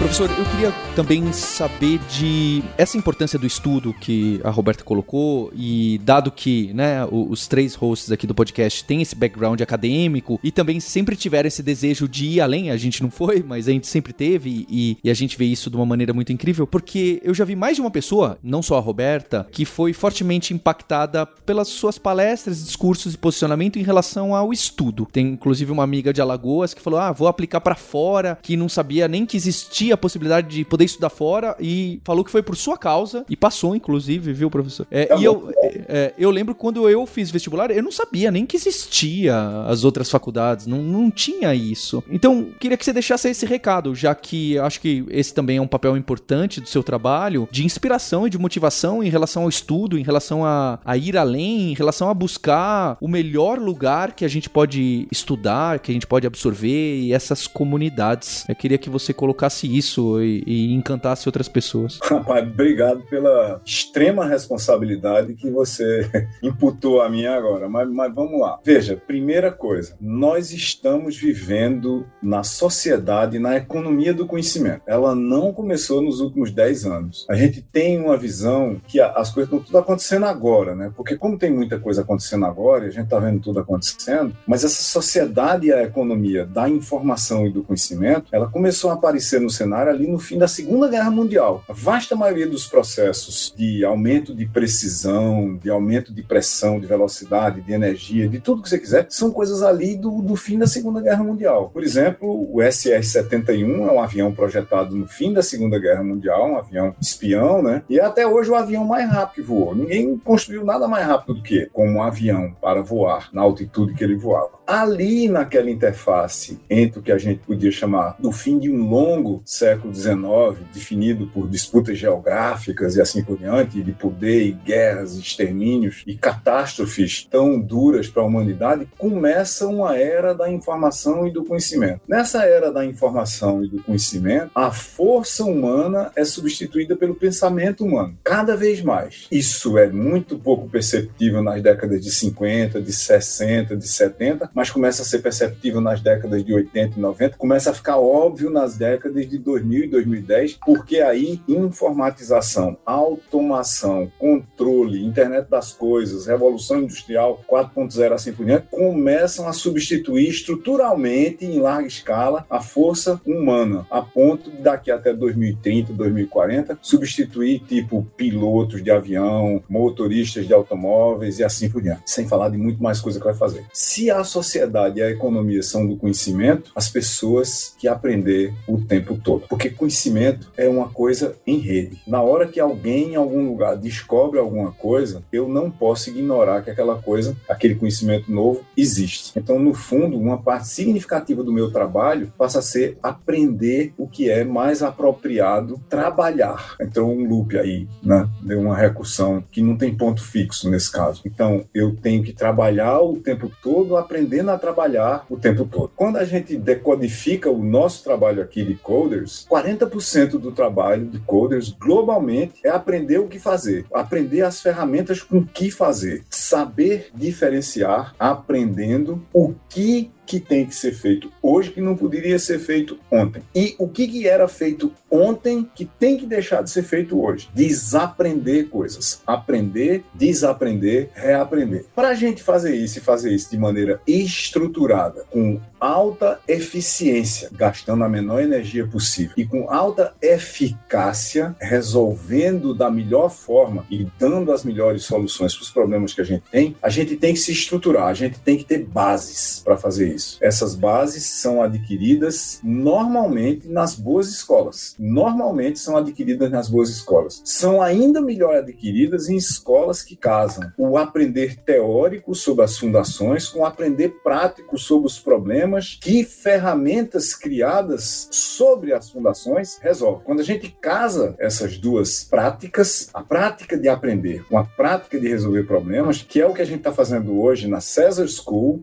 Professor, eu queria também saber de essa importância do estudo que a Roberta colocou e dado que, né, os três hosts aqui do podcast têm esse background acadêmico e também sempre tiveram esse desejo de ir além, a gente não foi, mas a gente sempre teve e, e a gente vê isso de uma maneira muito incrível, porque eu já vi mais de uma pessoa, não só a Roberta, que foi fortemente impactada pelas suas palestras, discursos e posicionamento em relação ao estudo. Tem inclusive uma amiga de Alagoas que falou: "Ah, vou aplicar para fora", que não sabia nem que existia a possibilidade de poder estudar fora e falou que foi por sua causa e passou, inclusive, viu, professor? É, é e eu, é, é, eu lembro quando eu fiz vestibular, eu não sabia nem que existia as outras faculdades, não, não tinha isso. Então, queria que você deixasse esse recado, já que acho que esse também é um papel importante do seu trabalho, de inspiração e de motivação em relação ao estudo, em relação a, a ir além, em relação a buscar o melhor lugar que a gente pode estudar, que a gente pode absorver e essas comunidades. Eu queria que você colocasse isso e, e encantasse outras pessoas. Rapaz, obrigado pela extrema responsabilidade que você imputou a mim agora. Mas, mas vamos lá. Veja, primeira coisa, nós estamos vivendo na sociedade, na economia do conhecimento. Ela não começou nos últimos 10 anos. A gente tem uma visão que as coisas estão tudo acontecendo agora, né? Porque como tem muita coisa acontecendo agora, e a gente está vendo tudo acontecendo, mas essa sociedade e a economia da informação e do conhecimento, ela começou a aparecer no cenário ali no fim da Segunda Guerra Mundial. A vasta maioria dos processos de aumento de precisão, de aumento de pressão, de velocidade, de energia, de tudo que você quiser, são coisas ali do, do fim da Segunda Guerra Mundial. Por exemplo, o SR-71 é um avião projetado no fim da Segunda Guerra Mundial, um avião espião, né? E até hoje o avião mais rápido que voou. Ninguém construiu nada mais rápido do que como um avião para voar na altitude que ele voava. Ali naquela interface entre o que a gente podia chamar do fim de um longo século XIX, definido por disputas geográficas e assim por diante, de poder e guerras, extermínios e catástrofes tão duras para a humanidade, começa uma era da informação e do conhecimento. Nessa era da informação e do conhecimento, a força humana é substituída pelo pensamento humano, cada vez mais. Isso é muito pouco perceptível nas décadas de 50, de 60, de 70, mas começa a ser perceptível nas décadas de 80 e 90, começa a ficar óbvio nas décadas de 2000 e 2010, porque aí informatização, automação, controle, internet das coisas, revolução industrial 4.0 assim por diante, começam a substituir estruturalmente em larga escala a força humana, a ponto de daqui até 2030, 2040, substituir tipo pilotos de avião, motoristas de automóveis e assim por diante, sem falar de muito mais coisa que vai fazer. Se a sociedade e a economia são do conhecimento, as pessoas que aprender o tempo todo porque conhecimento é uma coisa em rede. Na hora que alguém em algum lugar descobre alguma coisa, eu não posso ignorar que aquela coisa, aquele conhecimento novo, existe. Então, no fundo, uma parte significativa do meu trabalho passa a ser aprender o que é mais apropriado trabalhar. Então, um loop aí, né? Deu uma recursão que não tem ponto fixo nesse caso. Então, eu tenho que trabalhar o tempo todo, aprendendo a trabalhar o tempo todo. Quando a gente decodifica o nosso trabalho aqui de coders, 40% do trabalho de coders globalmente é aprender o que fazer, aprender as ferramentas com que fazer, saber diferenciar aprendendo o que que tem que ser feito hoje que não poderia ser feito ontem. E o que, que era feito ontem que tem que deixar de ser feito hoje? Desaprender coisas. Aprender, desaprender, reaprender. Para a gente fazer isso e fazer isso de maneira estruturada, com alta eficiência, gastando a menor energia possível e com alta eficácia, resolvendo da melhor forma e dando as melhores soluções para os problemas que a gente tem, a gente tem que se estruturar, a gente tem que ter bases para fazer isso isso. Essas bases são adquiridas normalmente nas boas escolas. Normalmente são adquiridas nas boas escolas. São ainda melhor adquiridas em escolas que casam o aprender teórico sobre as fundações com o aprender prático sobre os problemas que ferramentas criadas sobre as fundações resolvem. Quando a gente casa essas duas práticas, a prática de aprender com a prática de resolver problemas, que é o que a gente está fazendo hoje na Cesar School,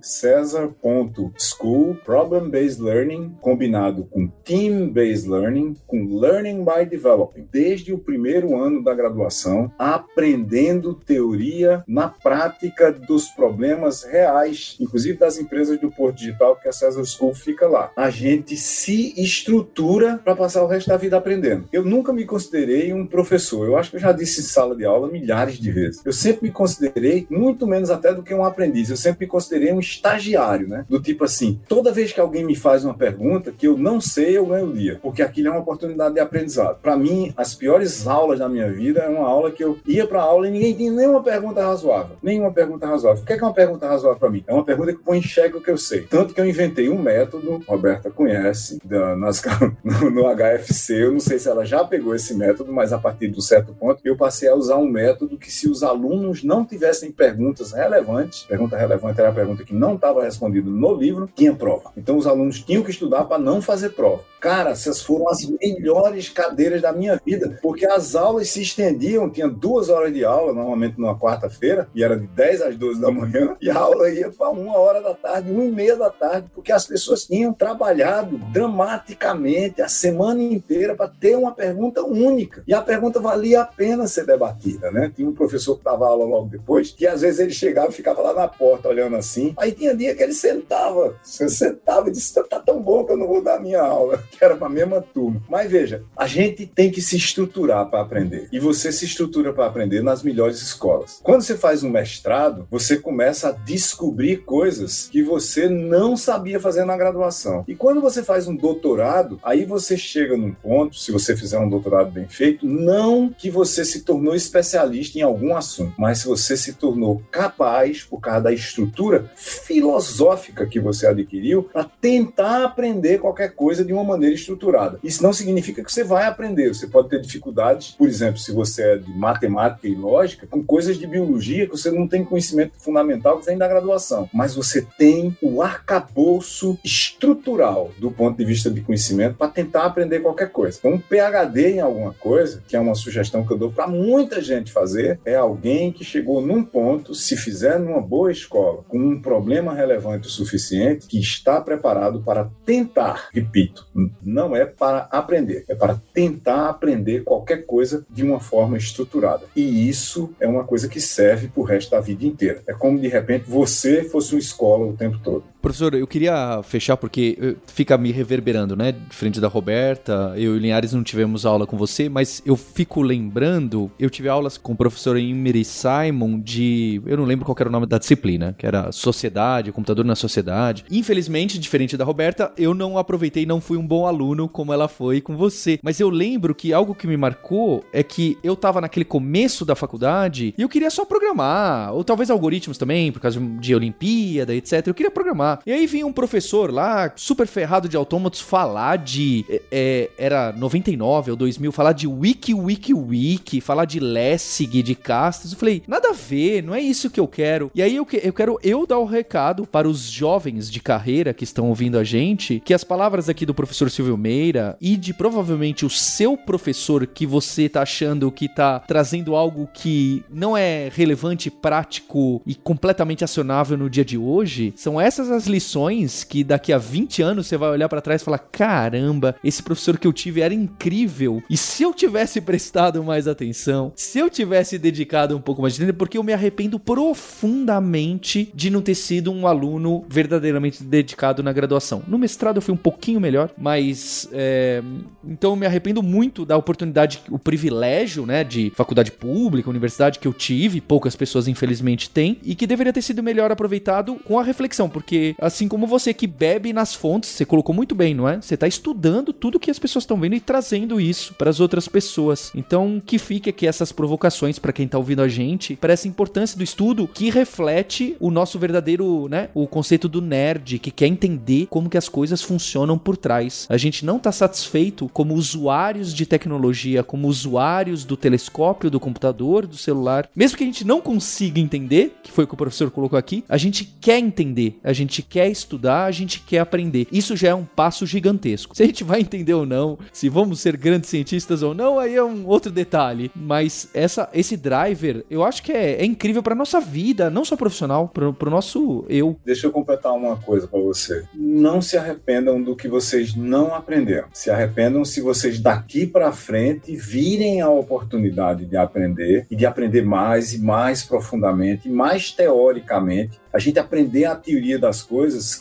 Cesar.school, Problem Based Learning, combinado com Team Based Learning, com Learning by Developing, desde o primeiro ano da graduação, aprendendo teoria na prática dos problemas reais, inclusive das empresas do Porto Digital, que a Cesar School fica lá. A gente se estrutura para passar o resto da vida aprendendo. Eu nunca me considerei um professor. Eu acho que eu já disse em sala de aula milhares de vezes. Eu sempre me considerei muito menos até do que um aprendiz. Eu sempre me considerei um estagiário, né? Do tipo assim, toda vez que alguém me faz uma pergunta que eu não sei, eu ganho o dia, porque aquilo é uma oportunidade de aprendizado. Para mim, as piores aulas da minha vida é uma aula que eu ia para aula e ninguém tinha nenhuma pergunta razoável. Nenhuma pergunta razoável. O que é, é uma pergunta razoável para mim? É uma pergunta que põe em xeque o que eu sei. Tanto que eu inventei um método, Roberta conhece, da, nas, no, no HFC, eu não sei se ela já pegou esse método, mas a partir de um certo ponto eu passei a usar um método que se os alunos não tivessem perguntas relevantes, pergunta relevante era a pergunta que não estava respondida no livro, tinha prova. Então os alunos tinham que estudar para não fazer prova. Cara, essas foram as melhores cadeiras da minha vida, porque as aulas se estendiam, tinha duas horas de aula, normalmente numa quarta-feira, e era de 10 às 12 da manhã, e a aula ia para uma hora da tarde, uma e meia da tarde, porque as pessoas tinham trabalhado dramaticamente a semana inteira para ter uma pergunta única. E a pergunta valia a pena ser debatida, né? Tinha um professor que dava aula logo depois, que às vezes ele chegava e ficava lá na porta olhando assim. Aí tinha dia que ele sentava, você sentava e disse: tá tão bom que eu não vou dar minha aula que era para mesma turma. Mas veja, a gente tem que se estruturar para aprender. E você se estrutura para aprender nas melhores escolas. Quando você faz um mestrado, você começa a descobrir coisas que você não sabia fazer na graduação. E quando você faz um doutorado, aí você chega num ponto, se você fizer um doutorado bem feito, não que você se tornou especialista em algum assunto, mas se você se tornou capaz, por causa da estrutura filosófica que você adquiriu, para tentar aprender qualquer coisa de uma maneira estruturada. Isso não significa que você vai aprender. Você pode ter dificuldades, por exemplo, se você é de matemática e lógica, com coisas de biologia que você não tem conhecimento fundamental que vem da graduação. Mas você tem o arcabouço estrutural do ponto de vista de conhecimento para tentar aprender qualquer coisa. Então, um PhD em alguma coisa, que é uma sugestão que eu dou para muita gente fazer, é alguém que chegou num ponto, se fizer numa boa escola, com um problema relevante o suficiente, que está preparado para tentar, repito, não é para aprender, é para tentar aprender qualquer coisa de uma forma estruturada. E isso é uma coisa que serve para o resto da vida inteira. É como de repente você fosse uma escola o tempo todo. Professor, eu queria fechar porque eh, fica me reverberando, né? Diferente da Roberta, eu e Linhares não tivemos aula com você, mas eu fico lembrando, eu tive aulas com o professor Emery Simon de, eu não lembro qual era o nome da disciplina, que era Sociedade, Computador na Sociedade. Infelizmente, diferente da Roberta, eu não aproveitei, não fui um bom aluno como ela foi com você. Mas eu lembro que algo que me marcou é que eu tava naquele começo da faculdade e eu queria só programar, ou talvez algoritmos também, por causa de Olimpíada, etc. Eu queria programar. E aí vinha um professor lá, super ferrado de autômatos, falar de. É, é era 99 ou 2000, falar de Wiki, Wiki, Wiki, falar de Lessig, de castas. Eu falei, nada a ver, não é isso que eu quero. E aí eu, eu quero eu dar o um recado para os jovens de carreira que estão ouvindo a gente, que as palavras aqui do professor Silvio Meira e de provavelmente o seu professor que você tá achando que tá trazendo algo que não é relevante, prático e completamente acionável no dia de hoje, são essas as lições que daqui a 20 anos você vai olhar para trás e falar: caramba, esse professor que eu tive era incrível. E se eu tivesse prestado mais atenção, se eu tivesse dedicado um pouco mais de tempo, porque eu me arrependo profundamente de não ter sido um aluno verdadeiramente dedicado na graduação. No mestrado eu fui um pouquinho melhor, mas é, então eu me arrependo muito da oportunidade, o privilégio, né, de faculdade pública, universidade que eu tive, poucas pessoas infelizmente têm, e que deveria ter sido melhor aproveitado com a reflexão, porque Assim como você que bebe nas fontes, você colocou muito bem, não é? Você está estudando tudo que as pessoas estão vendo e trazendo isso para as outras pessoas. Então, que fique aqui essas provocações para quem está ouvindo a gente, para essa importância do estudo que reflete o nosso verdadeiro, né, o conceito do nerd que quer entender como que as coisas funcionam por trás. A gente não está satisfeito como usuários de tecnologia, como usuários do telescópio, do computador, do celular. Mesmo que a gente não consiga entender, que foi o que o professor colocou aqui, a gente quer entender, a gente quer estudar, a gente quer aprender. Isso já é um passo gigantesco. Se a gente vai entender ou não, se vamos ser grandes cientistas ou não, aí é um outro detalhe. Mas essa, esse driver, eu acho que é, é incrível para nossa vida, não só profissional, para o nosso eu. Deixa eu completar uma coisa para você. Não se arrependam do que vocês não aprenderam. Se arrependam se vocês daqui para frente virem a oportunidade de aprender e de aprender mais e mais profundamente, mais teoricamente a gente aprender a teoria das coisas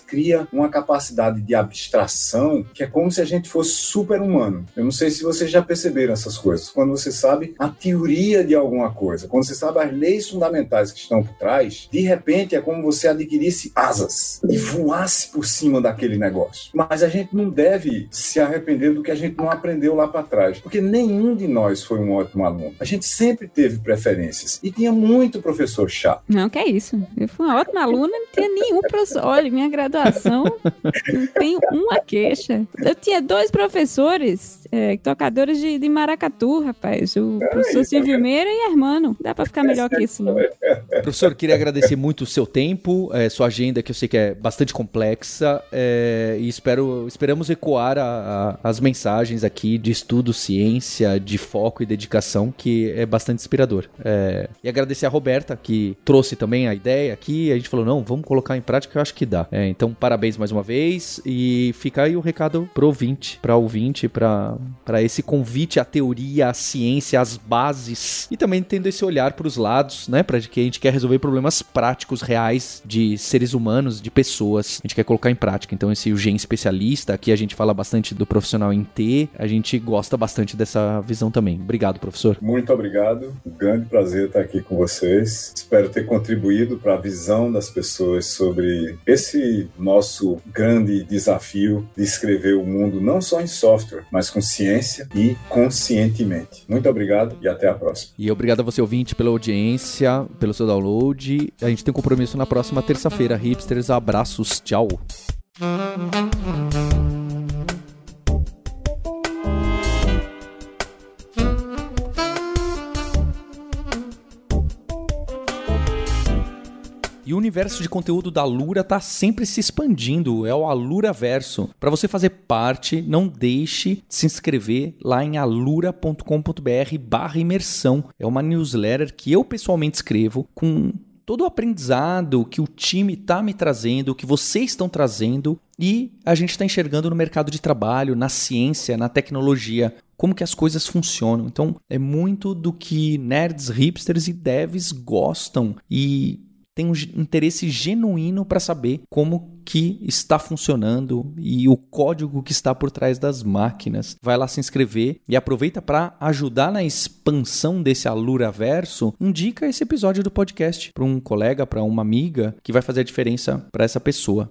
cria uma capacidade de abstração que é como se a gente fosse super-humano. Eu não sei se vocês já perceberam essas coisas. Quando você sabe a teoria de alguma coisa, quando você sabe as leis fundamentais que estão por trás, de repente é como você adquirisse asas e voasse por cima daquele negócio. Mas a gente não deve se arrepender do que a gente não aprendeu lá para trás, porque nenhum de nós foi um ótimo aluno. A gente sempre teve preferências e tinha muito professor chato. Não, que é isso. Eu fui uma ótima aluna, não tinha nenhum professor. Olha, minha graduação não tenho uma queixa. Eu tinha dois professores é, tocadores de, de maracatu, rapaz. O professor Silvio Meira e Hermano. Dá pra ficar melhor que isso, não. Professor, queria agradecer muito o seu tempo, é, sua agenda, que eu sei que é bastante complexa, é, e espero, esperamos ecoar a, a, as mensagens aqui de estudo, ciência, de foco e dedicação, que é bastante inspirador. É, e agradecer a Roberta, que trouxe também a ideia aqui, a gente falou, não, vamos colocar em prática, eu acho que dá. É, então, parabéns mais uma vez, e fica aí o recado pro ouvinte, pra ouvinte, pra, pra esse convite à teoria, à ciência, às bases, e também tendo esse olhar pros lados, né, pra que a gente quer resolver problemas práticos, reais, de seres humanos, de pessoas, a gente quer colocar em prática. Então, esse o Gen especialista, aqui a gente fala bastante do profissional em T, a gente gosta bastante dessa visão também. Obrigado, professor. Muito obrigado, um grande prazer estar aqui com vocês. Espero ter contribuído para a visão das pessoas sobre esse nosso grande desafio de escrever o mundo não só em software, mas com ciência e conscientemente. Muito obrigado e até a próxima. E obrigado a você, ouvinte, pela audiência, pelo seu download. A gente tem um compromisso na próxima terça-feira. Hipsters, abraços, tchau. E o universo de conteúdo da Lura está sempre se expandindo, é o Alura Verso. Para você fazer parte, não deixe de se inscrever lá em alura.com.br/barra imersão. É uma newsletter que eu pessoalmente escrevo com todo o aprendizado que o time está me trazendo, que vocês estão trazendo e a gente está enxergando no mercado de trabalho, na ciência, na tecnologia, como que as coisas funcionam. Então é muito do que nerds, hipsters e devs gostam e tem um interesse genuíno para saber como que está funcionando e o código que está por trás das máquinas. Vai lá se inscrever e aproveita para ajudar na expansão desse Alura Verso. Indica esse episódio do podcast para um colega, para uma amiga que vai fazer a diferença para essa pessoa.